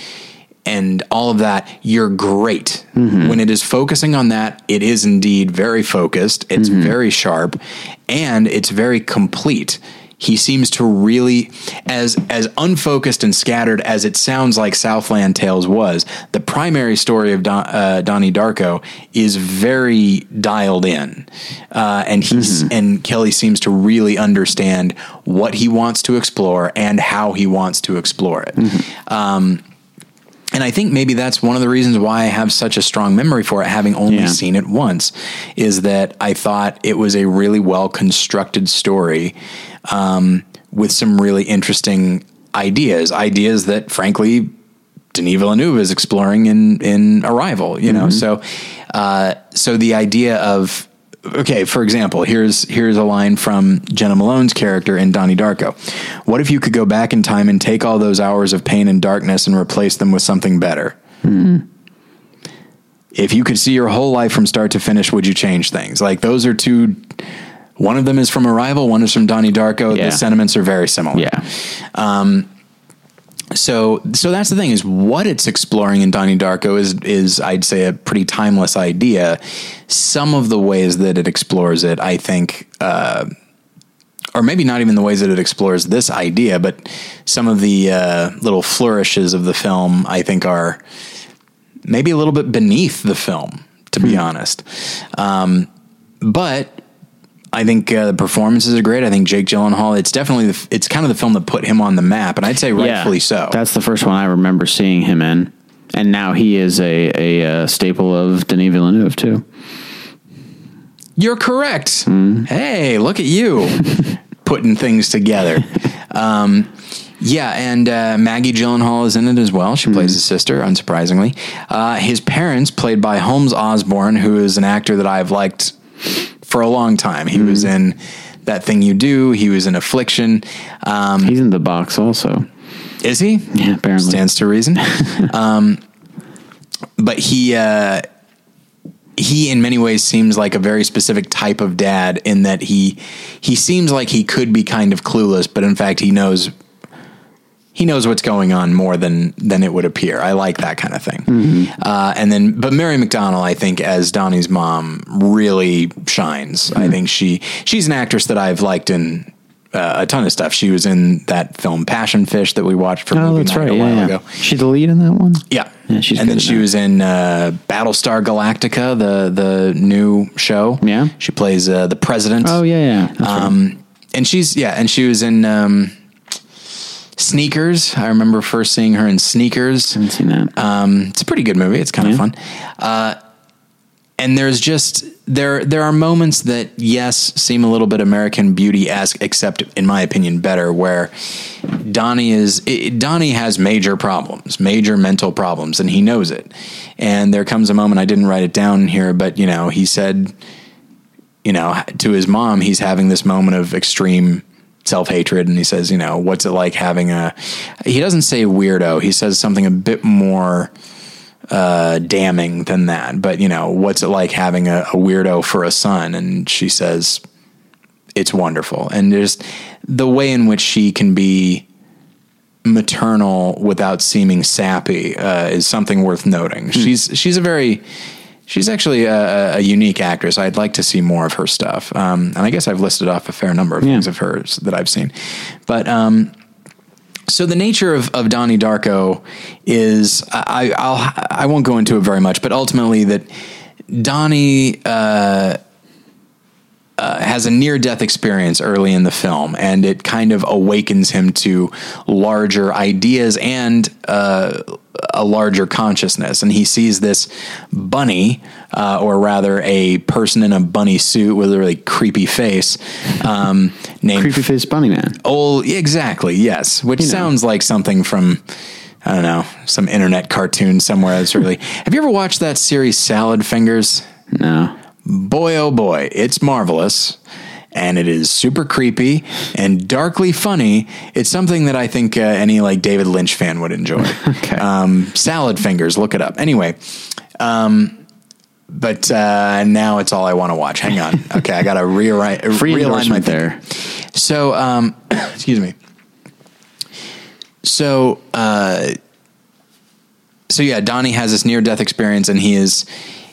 and all of that. You're great. When it is focusing on that, it is indeed very focused. It's very sharp, and it's very complete. He seems to really, as as unfocused and scattered as it sounds like Southland Tales was. The primary story of Don, uh, Donnie Darko is very dialed in, uh, and he's and Kelly seems to really understand what he wants to explore and how he wants to explore it. Um, and I think maybe that's one of the reasons why I have such a strong memory for it, having only Yeah. seen it once, is that I thought it was a really well constructed story um, with some really interesting ideas, ideas that, frankly, Denis Villeneuve is exploring in in Arrival. You know, so uh, so the idea of okay, for example, here's here's a line from Jena Malone's character in Donnie Darko. What if you could go back in time and take all those hours of pain and darkness and replace them with something better? Hmm. If you could see your whole life from start to finish, would you change things? Like those are two One of them is from Arrival. One is from Donnie Darko. Yeah. The sentiments are very similar. Yeah. Um, So, so that's the thing is what it's exploring in Donnie Darko is is I'd say a pretty timeless idea. Some of the ways that it explores it, I think, uh, or maybe not even the ways that it explores this idea, but some of the uh, little flourishes of the film, I think, are maybe a little bit beneath the film, to be honest. Um, but I think uh, the performances are great. I think Jake Gyllenhaal. It's definitely the, it's kind of the film that put him on the map, and I'd say rightfully so. That's the first one I remember seeing him in, and now he is a a, uh staple of Denis Villeneuve too. You're correct. Hey, look at you putting things together. Um, yeah, and uh, Maggie Gyllenhaal is in it as well. She plays his sister, unsurprisingly. Uh, his parents, played by Holmes Osborne, who is an actor that I've liked for a long time. He was in That Thing You Do. He was in Affliction. Um, He's in the box also. is he? Yeah, apparently. stands to reason. um, but he uh, he in many ways seems like a very specific type of dad in that he he seems like he could be kind of clueless, but in fact he knows he knows what's going on more than than it would appear. I like that kind of thing. Uh, and then, but Mary McDonnell, I think, as Donnie's mom, really shines. I think she she's an actress that I've liked in. Uh, a ton of stuff. She was in that film Passion Fish that we watched for Oh, movie that's night right. a Yeah, while yeah. ago. She the lead in that one. Yeah, Yeah, she's and then she that. was in uh, Battlestar Galactica, the the new show. Yeah. she plays uh, the president. Oh yeah, yeah. That's right. Um, and she's yeah, and she was in um, Sneakers. I remember first seeing her in Sneakers. haven't seen that. Um, it's a pretty good movie. It's kind of Yeah. fun. Uh, and there's just there there are moments that yes seem a little bit American Beauty esque, except in my opinion better. Where Donnie is it, Donnie has major problems, major mental problems, and he knows it. And there comes a moment I didn't write it down here, but you know he said, you know, to his mom, he's having this moment of extreme self hatred, and he says, you know, what's it like having a? He doesn't say weirdo. He says something a bit more uh, damning than that. But you know, what's it like having a, a weirdo for a son? And she says, it's wonderful. And there's the way in which she can be maternal without seeming sappy uh, is something worth noting. She's she's a very she's actually a, a unique actress. I'd like to see more of her stuff. Um, and I guess I've listed off a fair number of Yeah. things of hers that I've seen. But um, so the nature of, of Donnie Darko is I, I'll I won't go into it very much, but ultimately that Donnie uh, uh, has a near death experience early in the film, and it kind of awakens him to larger ideas and uh, a larger consciousness. And he sees this bunny, uh, or rather, a person in a bunny suit with a really creepy face, um, named Creepy face bunny man. Oh, exactly. Yes, which You know. sounds like something from I don't know some internet cartoon somewhere. That's really. Have you ever watched that series Salad Fingers? No. Boy, oh boy, it's marvelous. And it is super creepy and darkly funny. It's something that I think uh, any like David Lynch fan would enjoy. Okay. Um, Salad Fingers, look it up. Anyway, um, but uh, now it's all I want to watch. Hang on. Okay, I got to rewrite, Free realign my there. So, um, excuse me. So, uh, so yeah, Donnie has this near death experience, and he is,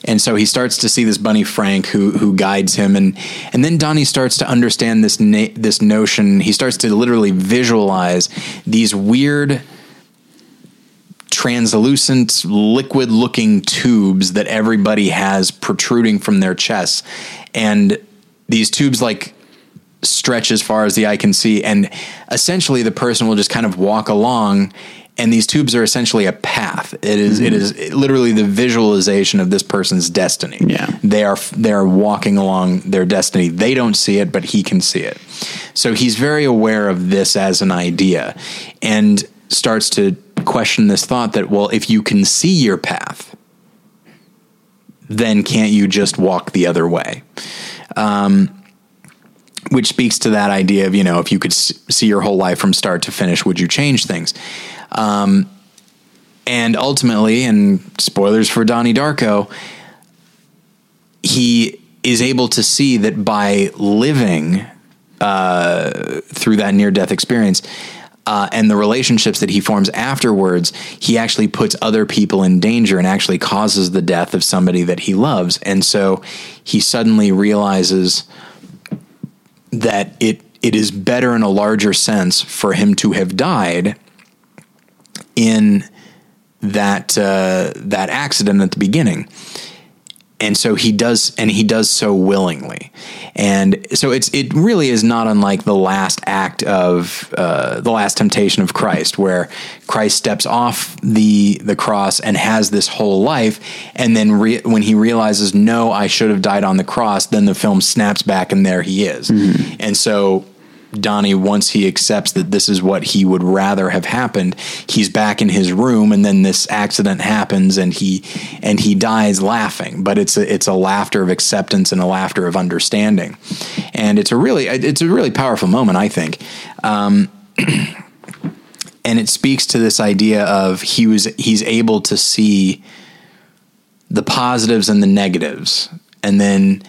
and so he starts to see this bunny Frank who who guides him, and and then Donnie starts to understand this na- this notion. He starts to literally visualize these weird translucent liquid looking tubes that everybody has protruding from their chests. And these tubes like stretch as far as the eye can see. And essentially the person will just kind of walk along and these tubes are essentially a path. It is- it is literally the visualization of this person's destiny. Yeah. they are they are walking along their destiny. They don't see it but he can see it. So he's very aware of this as an idea and starts to question this thought that well if you can see your path then can't you just walk the other way? Um, which speaks to that idea of you know if you could see your whole life from start to finish would you change things um, and ultimately and spoilers for donnie darko he is able to see that by living uh, through that near death experience uh, and the relationships that he forms afterwards, he actually puts other people in danger and actually causes the death of somebody that he loves. And so he suddenly realizes that it it is better in a larger sense for him to have died in that uh, that accident at the beginning. And so he does and he does so willingly. And so it's it really is not unlike the last act of uh, the last temptation of christ where christ steps off the the cross and has this whole life and then re- when he realizes no i should have died on the cross then the film snaps back and there he is. Mm-hmm. and so Donnie, once he accepts that this is what he would rather have happened, he's back in his room, and then this accident happens, and he and he dies laughing. But it's a, it's a laughter of acceptance and a laughter of understanding, and it's a really it's a really powerful moment, I think. Um, and it speaks to this idea of he was he's able to see the positives and the negatives, and then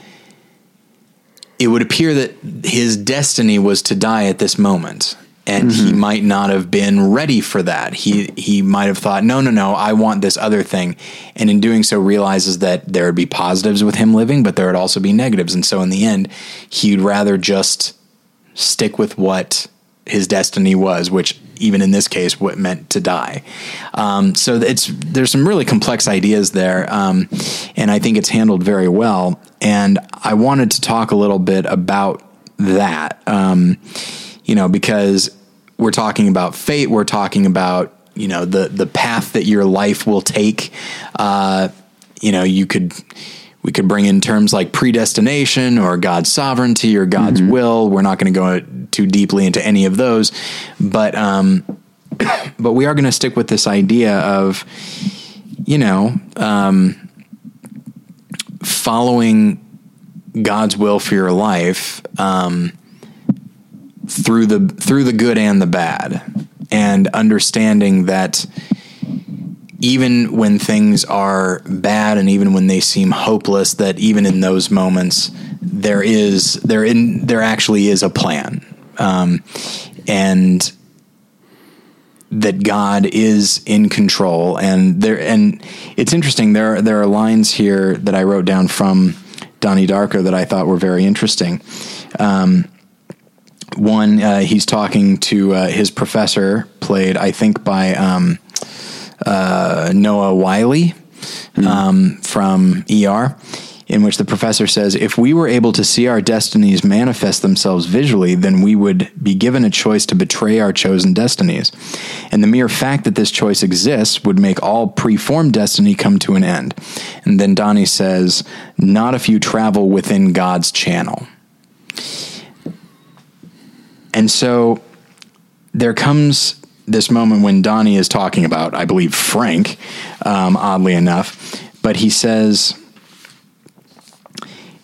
it would appear that his destiny was to die at this moment and mm-hmm. he might not have been ready for that. He he might have thought, no, no, no, I want this other thing, and in doing so, realizes that there would be positives with him living, but there would also be negatives, and so in the end, he'd rather just stick with what his destiny was, which even in this case, what meant to die. Um, so it's there's some really complex ideas there, um, and I think it's handled very well. And I wanted to talk a little bit about that, um, you know, because we're talking about fate, we're talking about you know the the path that your life will take. Uh, you know, you could we could bring in terms like predestination or God's sovereignty or God's mm-hmm. will. We're not going to go too deeply into any of those, but um, but we are going to stick with this idea of you know um, following God's will for your life um, through the through the good and the bad, and understanding that even when things are bad and even when they seem hopeless, that even in those moments there is there in there actually is a plan, um, and that God is in control. And there and it's interesting. There there are lines here that I wrote down from Donnie Darko that I thought were very interesting. Um, one, uh, he's talking to uh, his professor, played I think by. Um, uh, Noah Wyle mm-hmm. um, from ER, in which the professor says, If we were able to see our destinies manifest themselves visually, then we would be given a choice to betray our chosen destinies. And the mere fact that this choice exists would make all preformed destiny come to an end. And then Donnie says, Not if you travel within God's channel. And so there comes this moment when Donnie is talking about, I believe, Frank, um, oddly enough, but he says,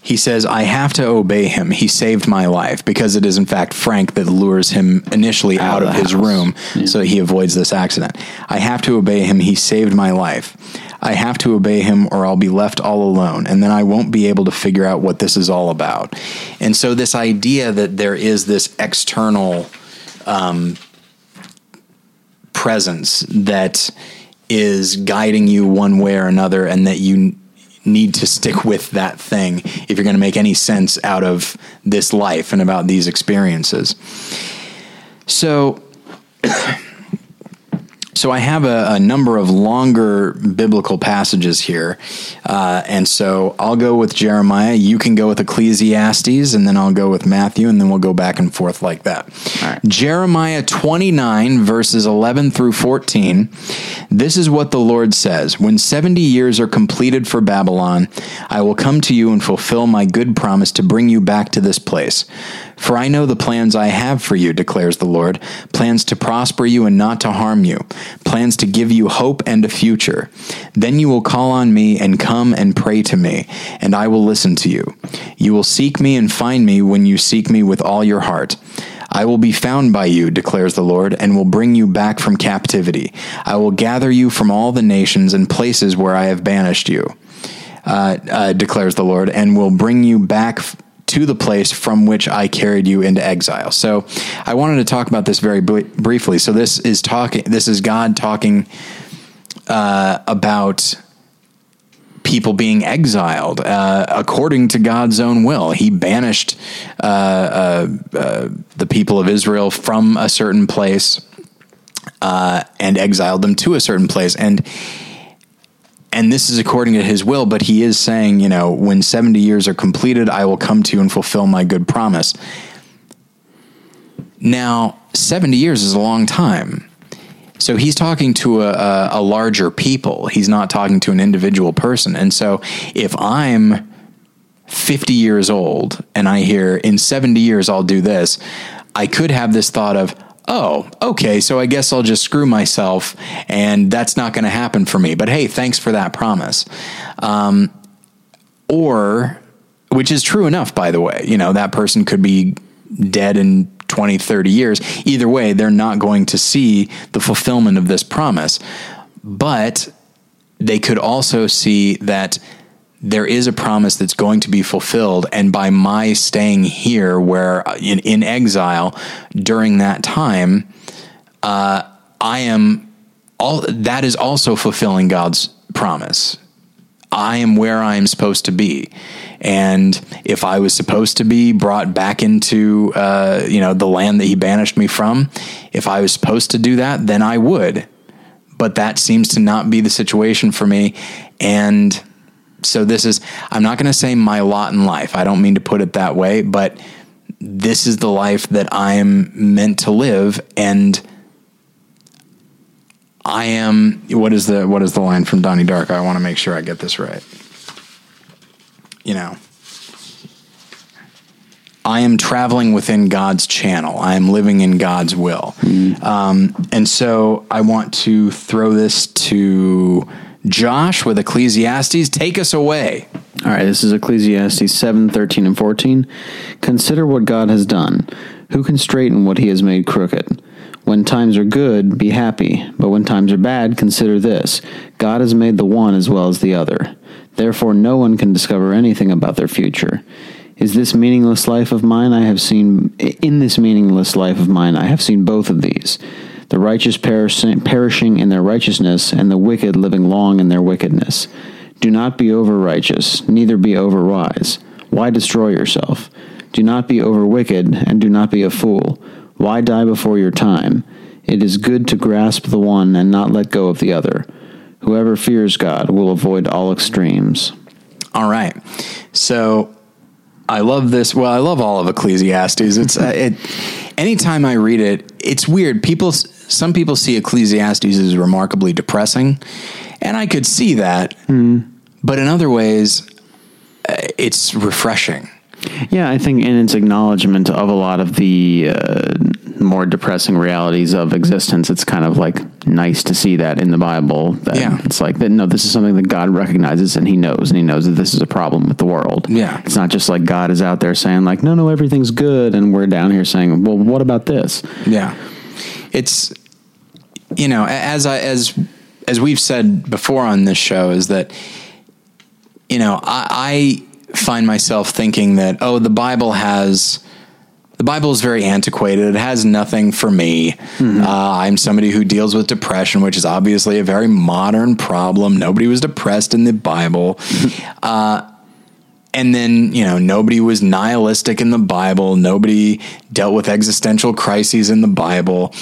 he says, I have to obey him. He saved my life because it is, in fact, Frank that lures him initially out, out of, of his house. room yeah. so he avoids this accident. I have to obey him. He saved my life. I have to obey him or I'll be left all alone and then I won't be able to figure out what this is all about. And so, this idea that there is this external um, presence that is guiding you one way or another and that you need to stick with that thing if you're going to make any sense out of this life and about these experiences. So so I have a, a, number of longer biblical passages here, uh, and so I'll go with Jeremiah. You can go with Ecclesiastes, and then I'll go with Matthew, and then we'll go back and forth like that. Jeremiah 29, verses 11 through 14. This is what the Lord says When 70 years are completed for Babylon, I will come to you and fulfill my good promise to bring you back to this place. For I know the plans I have for you, declares the Lord plans to prosper you and not to harm you, plans to give you hope and a future. Then you will call on me and come and pray to me, and I will listen to you. You will seek me and find me when you seek me with all your heart. I will be found by you, declares the Lord, and will bring you back from captivity. I will gather you from all the nations and places where I have banished you. uh, uh, declares the Lord, and will bring you back. F- to the place from which I carried you into exile. So, I wanted to talk about this very br- briefly. So, this is talking. This is God talking uh, about people being exiled uh, according to God's own will. He banished uh, uh, uh the people of Israel from a certain place uh, and exiled them to a certain place. And and this is according to his will, but he is saying, you know, when 70 years are completed, I will come to you and fulfill my good promise. Now, 70 years is a long time. So he's talking to a, a, a, larger people. He's not talking to an individual person. And so if I'm 50 years old and I hear in 70 years I'll do this, I could have this thought of, oh, okay, so I guess I'll just screw myself and that's not going to happen for me. But hey, thanks for that promise. Um, or, which is true enough, by the way, you know, that person could be dead in 20, 30 years. Either way, they're not going to see the fulfillment of this promise. But they could also see that there is a promise that's going to be fulfilled. And by my staying here, where uh, in, in exile during that time, uh, I am all that is also fulfilling God's promise. I am where I am supposed to be. And if I was supposed to be brought back into, uh, you know, the land that he banished me from, if I was supposed to do that, then I would. But that seems to not be the situation for me. And so this is, I'm not going to say my lot in life. I don't mean to put it that way, but this is the life that I'm meant to live. And I am, what is the, what is the line from Donnie Dark? I want to make sure I get this right. You know, I am traveling within God's channel. I am living in God's will. Mm. Um, and so I want to throw this to Josh with Ecclesiastes. Take us away. All right, this is Ecclesiastes 7 13 and 14. Consider what God has done. Who can straighten what he has made crooked? When times are good, be happy, but when times are bad, consider this God has made the one as well as the other. Therefore, no one can discover anything about their future. Is this meaningless life of mine? I have seen, in this meaningless life of mine, I have seen both of these the righteous perishing in their righteousness, and the wicked living long in their wickedness. Do not be over righteous, neither be over wise. Why destroy yourself? Do not be over wicked, and do not be a fool. Why die before your time? It is good to grasp the one and not let go of the other. Whoever fears God will avoid all extremes. All right. So I love this. Well, I love all of Ecclesiastes. It's uh, it. Anytime I read it, it's weird. People some people see Ecclesiastes as remarkably depressing, and I could see that. Mm. But in other ways, uh, it's refreshing. Yeah, I think in its acknowledgement of a lot of the uh, more depressing realities of existence, it's kind of like nice to see that in the Bible. That yeah. It's like that. No, this is something that God recognizes and He knows, and He knows that this is a problem with the world. Yeah, it's not just like God is out there saying like, no, no, everything's good, and we're down here saying, well, what about this? Yeah it's you know as I as as we've said before on this show is that you know I, I find myself thinking that oh the Bible has the Bible is very antiquated. It has nothing for me. Mm-hmm. Uh, I'm somebody who deals with depression, which is obviously a very modern problem. Nobody was depressed in the Bible. uh, and then you know nobody was nihilistic in the bible nobody dealt with existential crises in the bible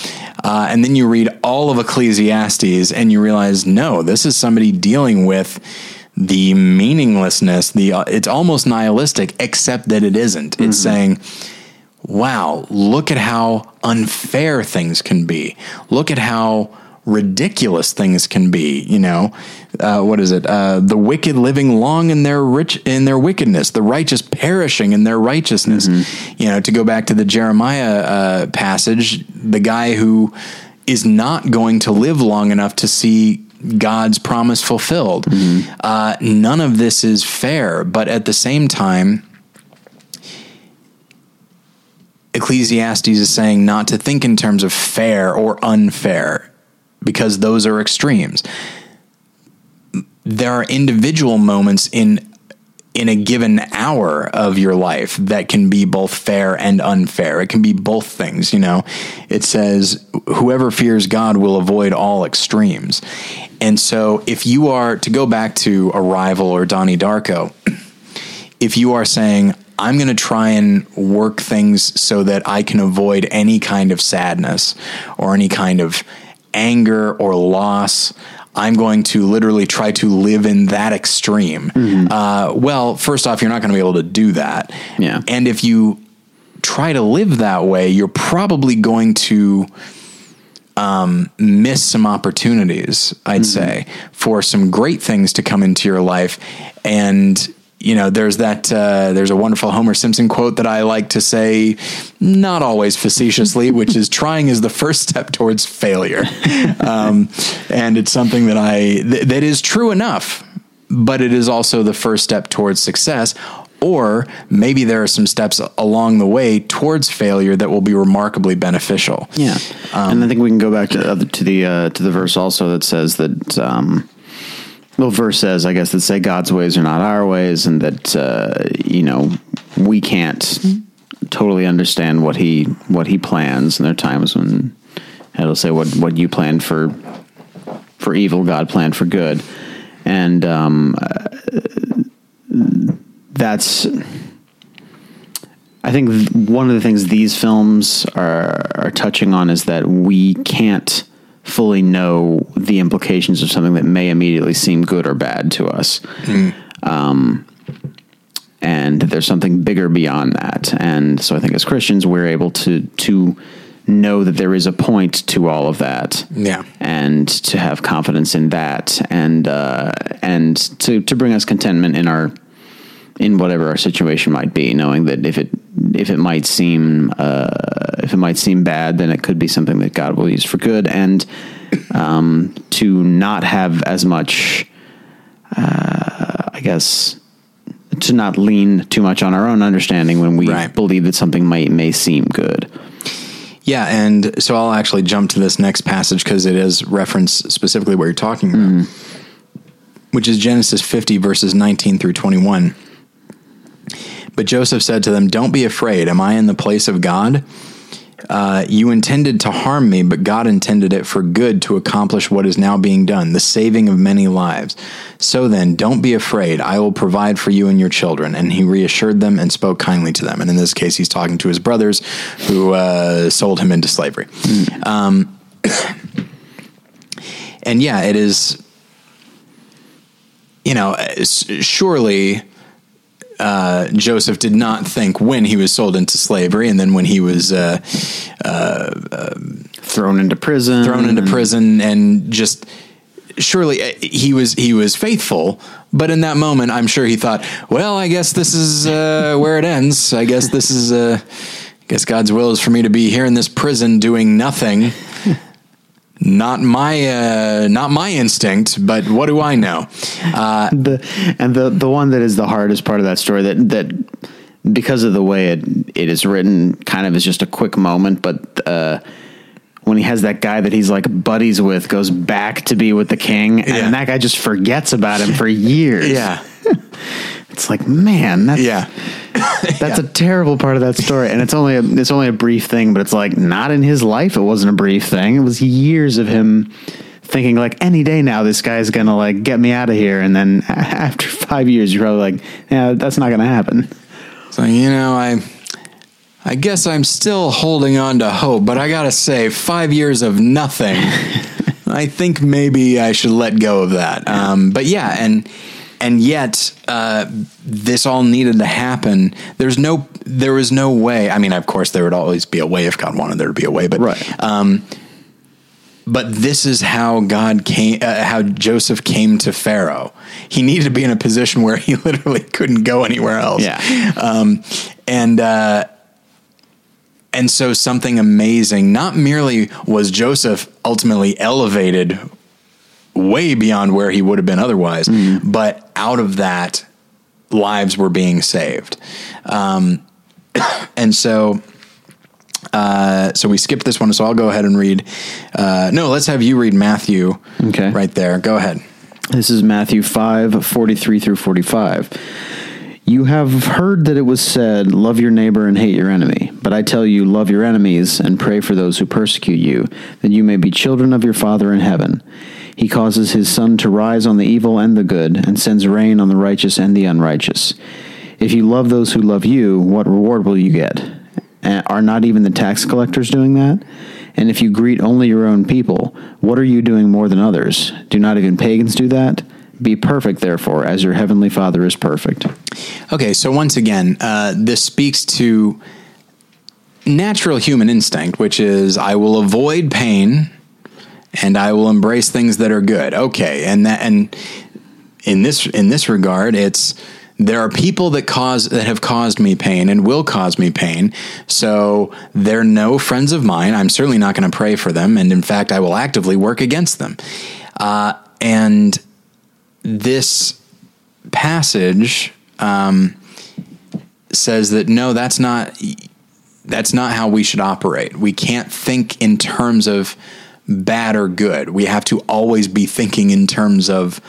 uh, and then you read all of ecclesiastes and you realize no this is somebody dealing with the meaninglessness the uh, it's almost nihilistic except that it isn't it's mm-hmm. saying wow look at how unfair things can be look at how ridiculous things can be. You know, uh, what is it? Uh, the wicked living long in their rich in their wickedness, the righteous perishing in their righteousness. Mm-hmm. You know, to go back to the Jeremiah uh, passage, the guy who is not going to live long enough to see God's promise fulfilled. Mm-hmm. Uh, none of this is fair, but at the same time. Ecclesiastes is saying not to think in terms of fair or unfair because those are extremes. there are individual moments in in a given hour of your life that can be both fair and unfair. It can be both things, you know. It says whoever fears God will avoid all extremes. And so if you are to go back to Arrival or Donnie Darko, if you are saying I'm going to try and work things so that I can avoid any kind of sadness or any kind of anger or loss. I'm going to literally try to live in that extreme. Uh, well, first off, you're not going to be able to do that. Yeah. And if you try to live that way, you're probably going to um, miss some opportunities, I'd say, for some great things to come into your life. And, you know, there's that, uh, there's a wonderful Homer Simpson quote that I like to say, not always facetiously, which is trying is the first step towards failure. Um, and it's something that I, th- that is true enough, but it is also the first step towards success. Or maybe there are some steps along the way towards failure that will be remarkably beneficial. Yeah, and I think we can go back to other, to the uh, to the verse also that says that. Um, well, verse says, I guess, that say God's ways are not our ways, and that uh, you know we can't totally understand what he what he plans. And there are times when it'll say what what you planned for for evil, God planned for good, and um, uh, that's. I think one of the things these films are are touching on is that we can't fully know the implications of something that may immediately seem good or bad to us. Um, and there's something bigger beyond that. And so I think as Christians, we're able to to know that there is a point to all of that. Yeah. And to have confidence in that and uh, and to, to bring us contentment in our in whatever our situation might be, knowing that if it if it might seem uh, if it might seem bad, then it could be something that God will use for good, and um, to not have as much, uh, I guess, to not lean too much on our own understanding when we Right. believe that something might may seem good. Yeah, and so I'll actually jump to this next passage because it is reference specifically what you're talking about, which is Genesis 50, verses 19 through 21. But Joseph said to them, Don't be afraid. Am I in the place of God? Uh, you intended to harm me, but God intended it for good to accomplish what is now being done, the saving of many lives. So then, don't be afraid. I will provide for you and your children. And he reassured them and spoke kindly to them. And in this case, he's talking to his brothers who uh, sold him into slavery. Um, and yeah, it is, you know, surely uh, Joseph did not think when he was sold into slavery and then when he was uh, Thrown into prison, thrown into prison and just surely uh, he was he was faithful but in that moment i'm sure he thought well i guess this is uh, where it ends. I guess this is uh, i guess god's will is for me to be here in this prison doing nothing not my uh, not my instinct but what do i know? Uh, the and the the one that is the hardest part of that story that that because of the way it it is written kind of is just a quick moment but uh when he has that guy that he's like buddies with goes back to be with the king and Yeah. that guy just forgets about him for years. Yeah it's like man that's yeah. that's a terrible part of that story. And it's only a, it's only a brief thing but it's like not in his life it wasn't a brief thing. It was years of him thinking like any day now this guy's gonna like get me out of here. And then after five years you're probably like yeah that's not gonna happen. So you know, I I guess I'm still holding on to hope, but I gotta say, five years of nothing. I think maybe I should let go of that. Um, but yeah, and and yet uh, this all needed to happen. There's no, there was no way. I mean, of course, there would always be a way if God wanted there to be a way, but Right. Um, but this is how God came, uh, how Joseph came to Pharaoh. He needed to be in a position where he literally couldn't go anywhere else. Yeah. Um, and, uh, and so something amazing, not merely was Joseph ultimately elevated way beyond where he would have been otherwise, but out of that, lives were being saved. Um, and so, uh, so we skipped this one. So I'll go ahead and read. Uh, no, let's have you read Matthew. Okay. Right there. Go ahead. This is Matthew 5 43 through 45. You have heard that it was said, Love your neighbor and hate your enemy. But I tell you, love your enemies and pray for those who persecute you, that you may be children of your Father in heaven. He causes his sun to rise on the evil and the good, and sends rain on the righteous and the unrighteous. If you love those who love you, what reward will you get? Are not even the tax collectors doing that? And if you greet only your own people, what are you doing more than others? Do not even pagans do that? Be perfect, therefore, as your heavenly Father is perfect. Okay, so once again, uh, this speaks to natural human instinct, which is I will avoid pain and I will embrace things that are good. Okay, and that and in this in this regard, it's there are people that cause that have caused me pain and will cause me pain. So they're no friends of mine. I'm certainly not going to pray for them, and in fact, I will actively work against them. Uh, and this passage um, says that no, that's not that's not how we should operate. We can't think in terms of bad or good. We have to always be thinking in terms of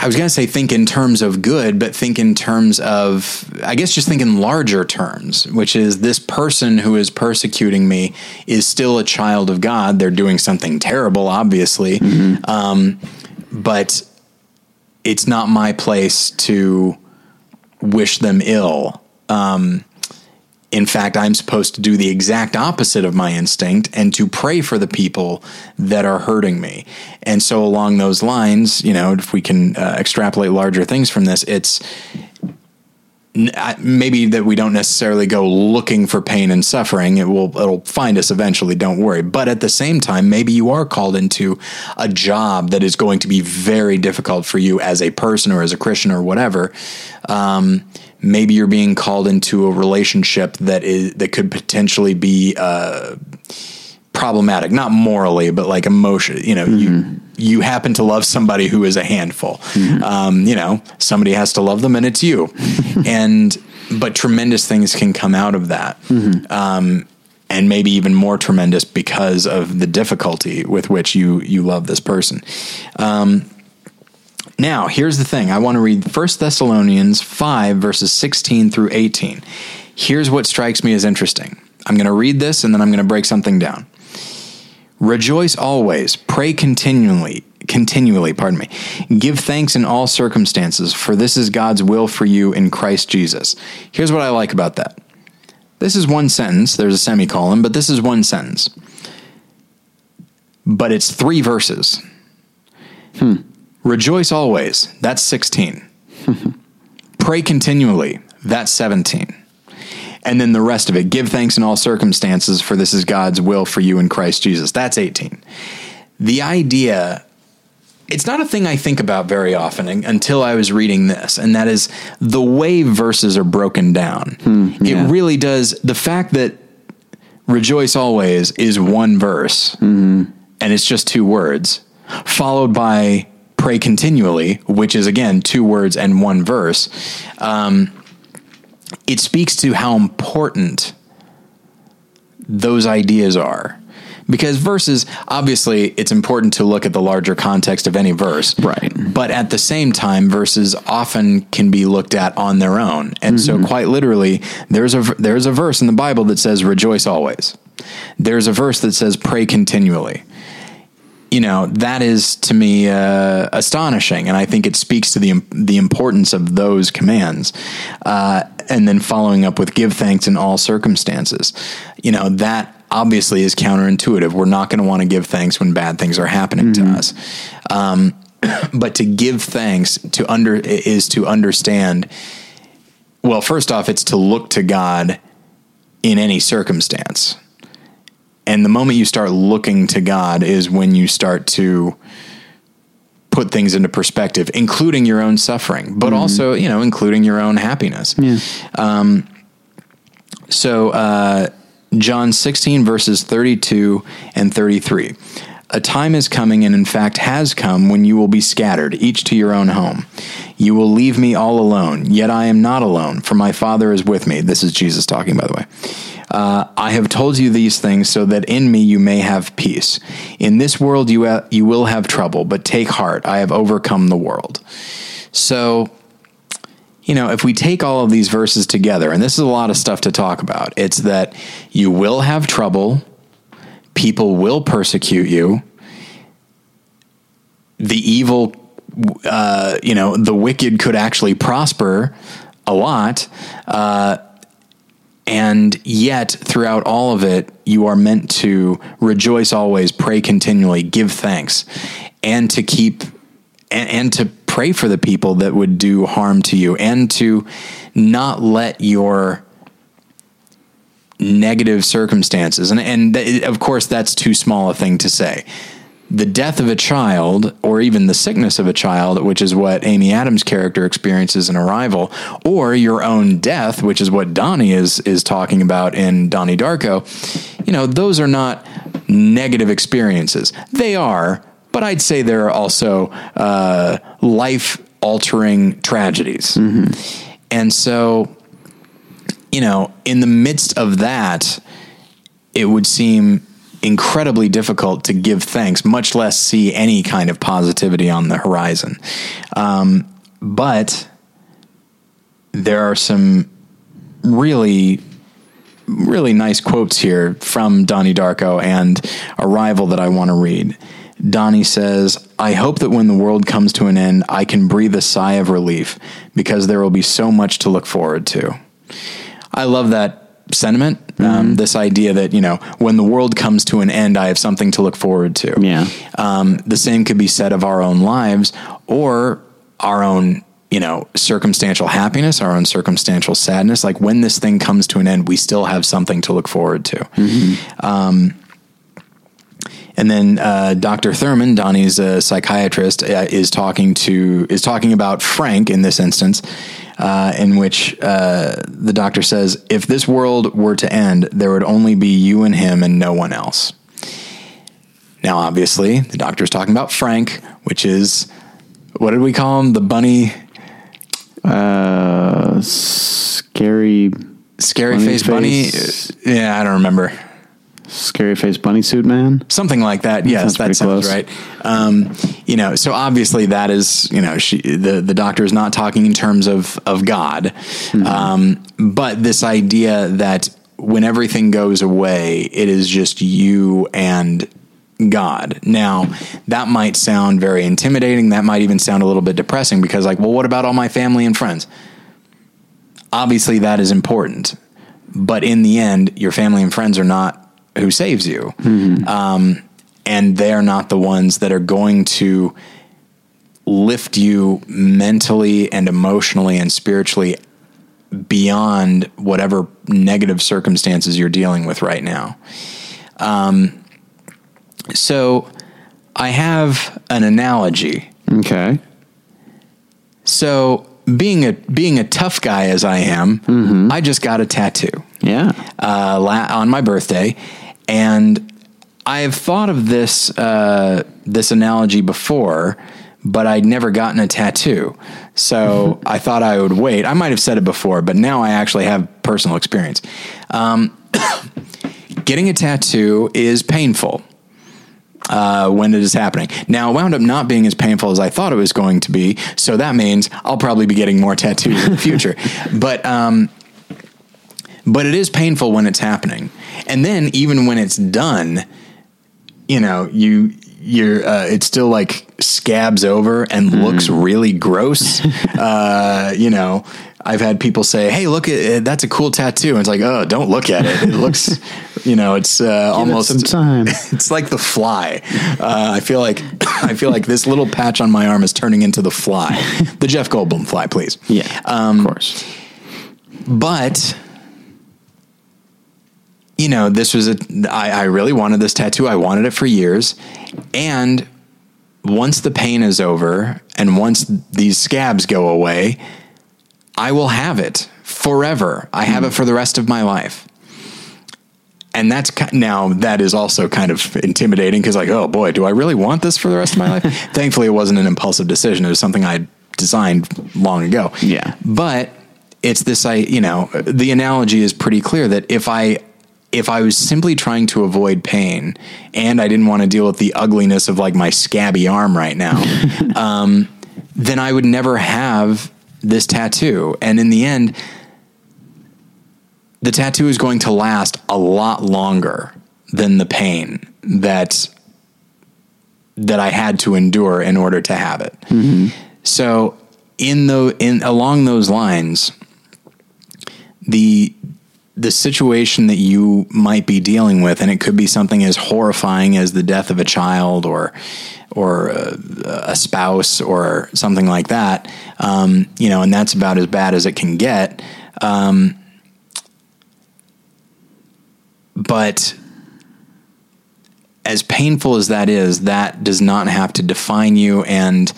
I was going to say think in terms of good, but think in terms of, I guess, just think in larger terms, which is this person who is persecuting me is still a child of God. They're doing something terrible, obviously. Mm-hmm. Um, but it's not my place to wish them ill. Um, in fact, I'm supposed to do the exact opposite of my instinct and to pray for the people that are hurting me. And so, along those lines, you know, if we can uh, extrapolate larger things from this, it's maybe that we don't necessarily go looking for pain and suffering. It will it'll find us eventually. Don't worry. But at the same time, maybe you are called into a job that is going to be very difficult for you as a person or as a Christian or whatever. Um, maybe you're being called into a relationship that is that could potentially be uh, problematic, not morally, but like emotion. You know, mm-hmm. you you happen to love somebody who is a handful. Mm-hmm. Um, you know, somebody has to love them, and it's you. and but tremendous things can come out of that. Mm-hmm. Um, and maybe even more tremendous because of the difficulty with which you you love this person. Um, now, here's the thing. I want to read 1 Thessalonians 5, verses 16 through 18. Here's what strikes me as interesting. I'm going to read this and then I'm going to break something down. Rejoice always, pray continually, continually, pardon me. Give thanks in all circumstances, for this is God's will for you in Christ Jesus. Here's what I like about that. This is one sentence, there's a semicolon, but this is one sentence. But it's three verses. Hmm. Rejoice always. That's 16. Pray continually. That's 17. And then the rest of it, give thanks in all circumstances, for this is God's will for you in Christ Jesus. That's 18. The idea, it's not a thing I think about very often until I was reading this, and that is the way verses are broken down. Hmm, yeah. It really does. The fact that rejoice always is one verse, mm-hmm. and it's just two words, followed by pray continually, which is again two words and one verse, um, it speaks to how important those ideas are. Because verses, obviously, it's important to look at the larger context of any verse. Right. But at the same time, verses often can be looked at on their own. And mm-hmm. so, quite literally, there's a, there's a verse in the Bible that says, rejoice always. There's a verse that says, pray continually you know that is to me uh, astonishing, and I think it speaks to the the importance of those commands. Uh, and then following up with give thanks in all circumstances. You know that obviously is counterintuitive. We're not going to want to give thanks when bad things are happening mm-hmm. to us. Um, but to give thanks to under is to understand. Well, first off, it's to look to God in any circumstance and the moment you start looking to God is when you start to put things into perspective, including your own suffering, but mm-hmm. also, you know, including your own happiness. Yeah. Um, so, uh, John 16, verses 32 and 33. A time is coming, and in fact has come, when you will be scattered, each to your own home. You will leave me all alone, yet I am not alone, for my Father is with me. This is Jesus talking, by the way. Uh, I have told you these things so that in me you may have peace. In this world you ha- you will have trouble, but take heart. I have overcome the world. So, you know, if we take all of these verses together, and this is a lot of stuff to talk about, it's that you will have trouble, people will persecute you, the evil, uh, you know, the wicked could actually prosper a lot. Uh, and yet, throughout all of it, you are meant to rejoice always, pray continually, give thanks, and to keep and, and to pray for the people that would do harm to you, and to not let your negative circumstances. And and th- of course that's too small a thing to say. The death of a child or even the sickness of a child which is what Amy Adams character experiences in Arrival or your own death which is what Donnie is is talking about in Donnie Darko you know those are not negative experiences. They are but I'd say there are also uh, life altering tragedies and so you know, in the midst of that, it would seem incredibly difficult to give thanks, much less see any kind of positivity on the horizon. Um, but there are some really, really nice quotes here from Donnie Darko and Arrival that I want to read. Donnie says, I hope that when the world comes to an end, I can breathe a sigh of relief because there will be so much to look forward to. I love that sentiment. Um, this idea that you know, when the world comes to an end, I have something to look forward to. Yeah. Um, the same could be said of our own lives or our own, you know, circumstantial happiness, our own circumstantial sadness. Like when this thing comes to an end, we still have something to look forward to. Um, and then uh, Dr. Thurman, Donnie's a psychiatrist, uh, is talking to is talking about Frank in this instance, uh, in which uh, the doctor says, "If this world were to end, there would only be you and him, and no one else." Now, obviously, the doctor is talking about Frank, which is what did we call him? The bunny, Uh, scary, scary Bunny face bunny. Yeah, I don't remember. Scary face bunny suit man. something like that. Yes, sounds that sounds close. right. Um, you know, so obviously that is, you know, she, the the doctor is not talking in terms of of God, Hmm. um, but this idea that when everything goes away, it is just you and God. Now, that might sound very intimidating. That might even sound a little bit depressing because, like, well, what about all my family and friends? Obviously, that is important, but in the end, your family and friends are not who saves you um, and they're not the ones that are going to lift you mentally and emotionally and spiritually beyond whatever negative circumstances you're dealing with right now. Um, so I have an analogy. Okay. So being a being a tough guy as I am, I just got a tattoo Yeah. uh, la- on my birthday, and I have thought of this uh, this analogy before, but I'd never gotten a tattoo. So I thought I would wait. I might have said it before, but now I actually have personal experience. Um, getting a tattoo is painful uh, when it is happening. Now, it wound up not being as painful as I thought it was going to be, so that means I'll probably be getting more tattoos in the future. But um, but it is painful when it's happening, and then even when it's done, you know, you you're uh, it still like scabs over and looks really gross. uh, you know, I've had people say, "Hey, look at that's a cool tattoo." And it's like, "Oh, don't look at it. It looks, you know, it's uh, almost some time. it's like the fly. Uh, I feel like I feel like this little patch on my arm is turning into the fly, the Jeff Goldblum fly, please. Yeah. Um, of course. But you know, this was a I, I really wanted this tattoo. I wanted it for years, and once the pain is over and once these scabs go away, I will have it forever. I have it hmm. for the rest of my life. And that's now that is also kind of intimidating because, like, oh boy, do I really want this for the rest of my life? Thankfully, it wasn't an impulsive decision. It was something I designed long ago. Yeah. But it's this, I, you know, the analogy is pretty clear that if I if I was simply trying to avoid pain and I didn't want to deal with the ugliness of like my scabby arm right now, um, then I would never have this tattoo. And in the end, the tattoo is going to last a lot longer than the pain that that I had to endure in order to have it. Mm-hmm. So in the in along those lines, the the situation that you might be dealing with, and it could be something as horrifying as the death of a child or or a, a spouse or something like that, um, you know, and that's about as bad as it can get. Um, but as painful as that is, that does not have to define you and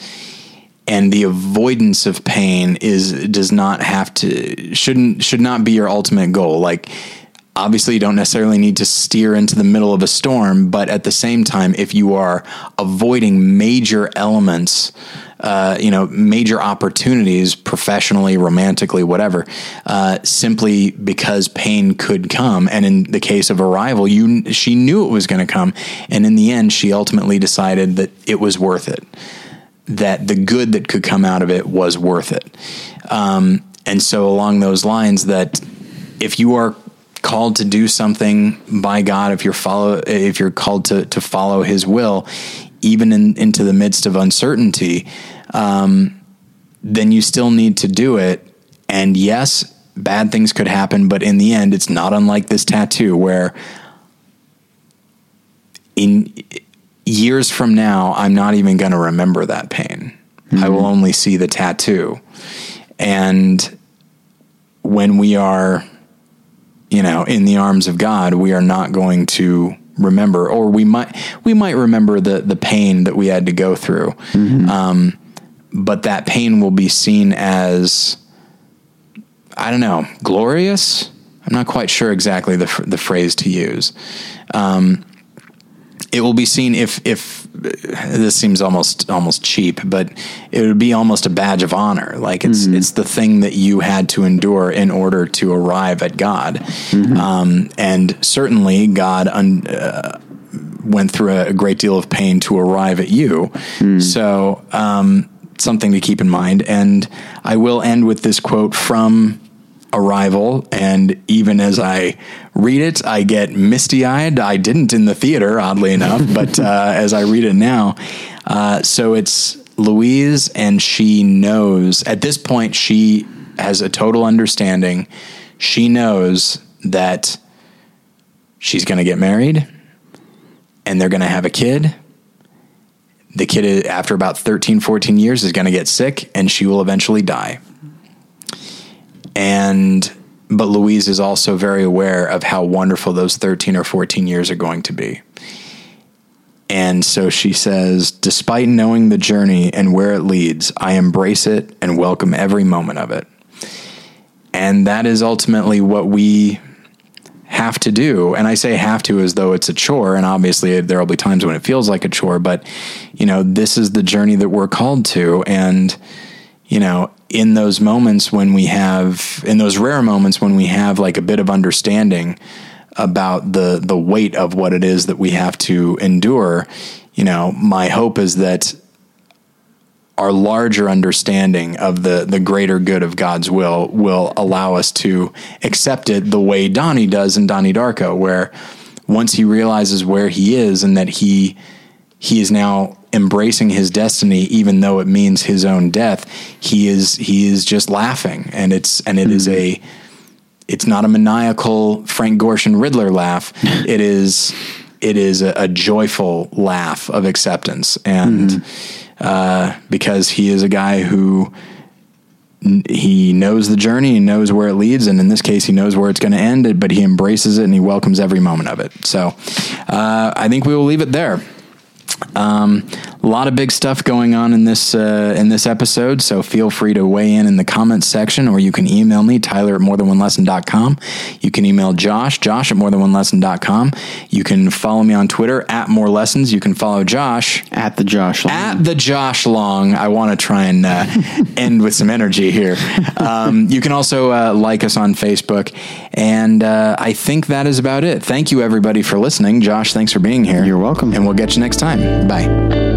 and the avoidance of pain is does not have to shouldn't should not be your ultimate goal. Like obviously you don't necessarily need to steer into the middle of a storm, but at the same time, if you are avoiding major elements, uh, you know, major opportunities professionally, romantically, whatever, uh, simply because pain could come. And in the case of Arrival, you she knew it was going to come, and in the end, she ultimately decided that it was worth it. That the good that could come out of it was worth it. Um, and so, along those lines, that if you are called to do something by God, if you're follow, if you're called to to follow His will, even in, into the midst of uncertainty, um, then you still need to do it. And yes, bad things could happen, but in the end, it's not unlike this tattoo where in years from now, I'm not even going to remember that pain. Mm-hmm. I will only see the tattoo. And when we are, you know, in the arms of God, we are not going to remember, or we might we might remember the the pain that we had to go through. Mm-hmm. Um, but that pain will be seen as I don't know, glorious. I'm not quite sure exactly the the phrase to use. Um, it will be seen if if this seems almost almost cheap, but it would be almost a badge of honor. Like it's mm-hmm. it's the thing that you had to endure in order to arrive at God, mm-hmm. um, and certainly God un, uh, went through a, great deal of pain to arrive at you. Mm. So um, something to keep in mind. And I will end with this quote from Arrival, and even as I read it, I get misty eyed. I didn't in the theater, oddly enough, but uh, as I read it now, uh, so it's Louise, and she knows at this point, she has a total understanding. She knows that she's going to get married and they're going to have a kid. The kid, after about 13, 14 years, is going to get sick and she will eventually die and but Louise is also very aware of how wonderful those 13 or 14 years are going to be. And so she says, despite knowing the journey and where it leads, I embrace it and welcome every moment of it. And that is ultimately what we have to do. And I say have to as though it's a chore. And obviously, there will be times when it feels like a chore, but, you know, this is the journey that we're called to. And, you know, in those moments when we have, in those rare moments when we have like a bit of understanding about the the weight of what it is that we have to endure, you know, my hope is that our larger understanding of the the greater good of God's will will allow us to accept it the way Donnie does in Donnie Darko, where once he realizes where he is and that he he is now embracing his destiny even though it means his own death he is he is just laughing. And it's and it mm-hmm. is a it's not a maniacal Frank Gorshin Riddler laugh. It is it is a, a, joyful laugh of acceptance. And mm-hmm. uh, because he is a guy who he knows the journey he knows where it leads and in this case he knows where it's going to end but he embraces it and he welcomes every moment of it. So uh, i think we will leave it there um, A lot of big stuff going on in this uh, in this episode, so feel free to weigh in in the comments section, or you can email me, Tyler at morethanonelesson.com. You can email Josh, Josh at morethanonelesson.com. You can follow me on Twitter at more lessons. You can follow Josh At the Josh Long. at the Josh Long. I want to try and uh, end with some energy here. Um, you can also uh, like us on Facebook, and uh, I think that is about it. Thank you, everybody, for listening. Josh, thanks for being here. You're welcome. and we'll get you next time. Bye.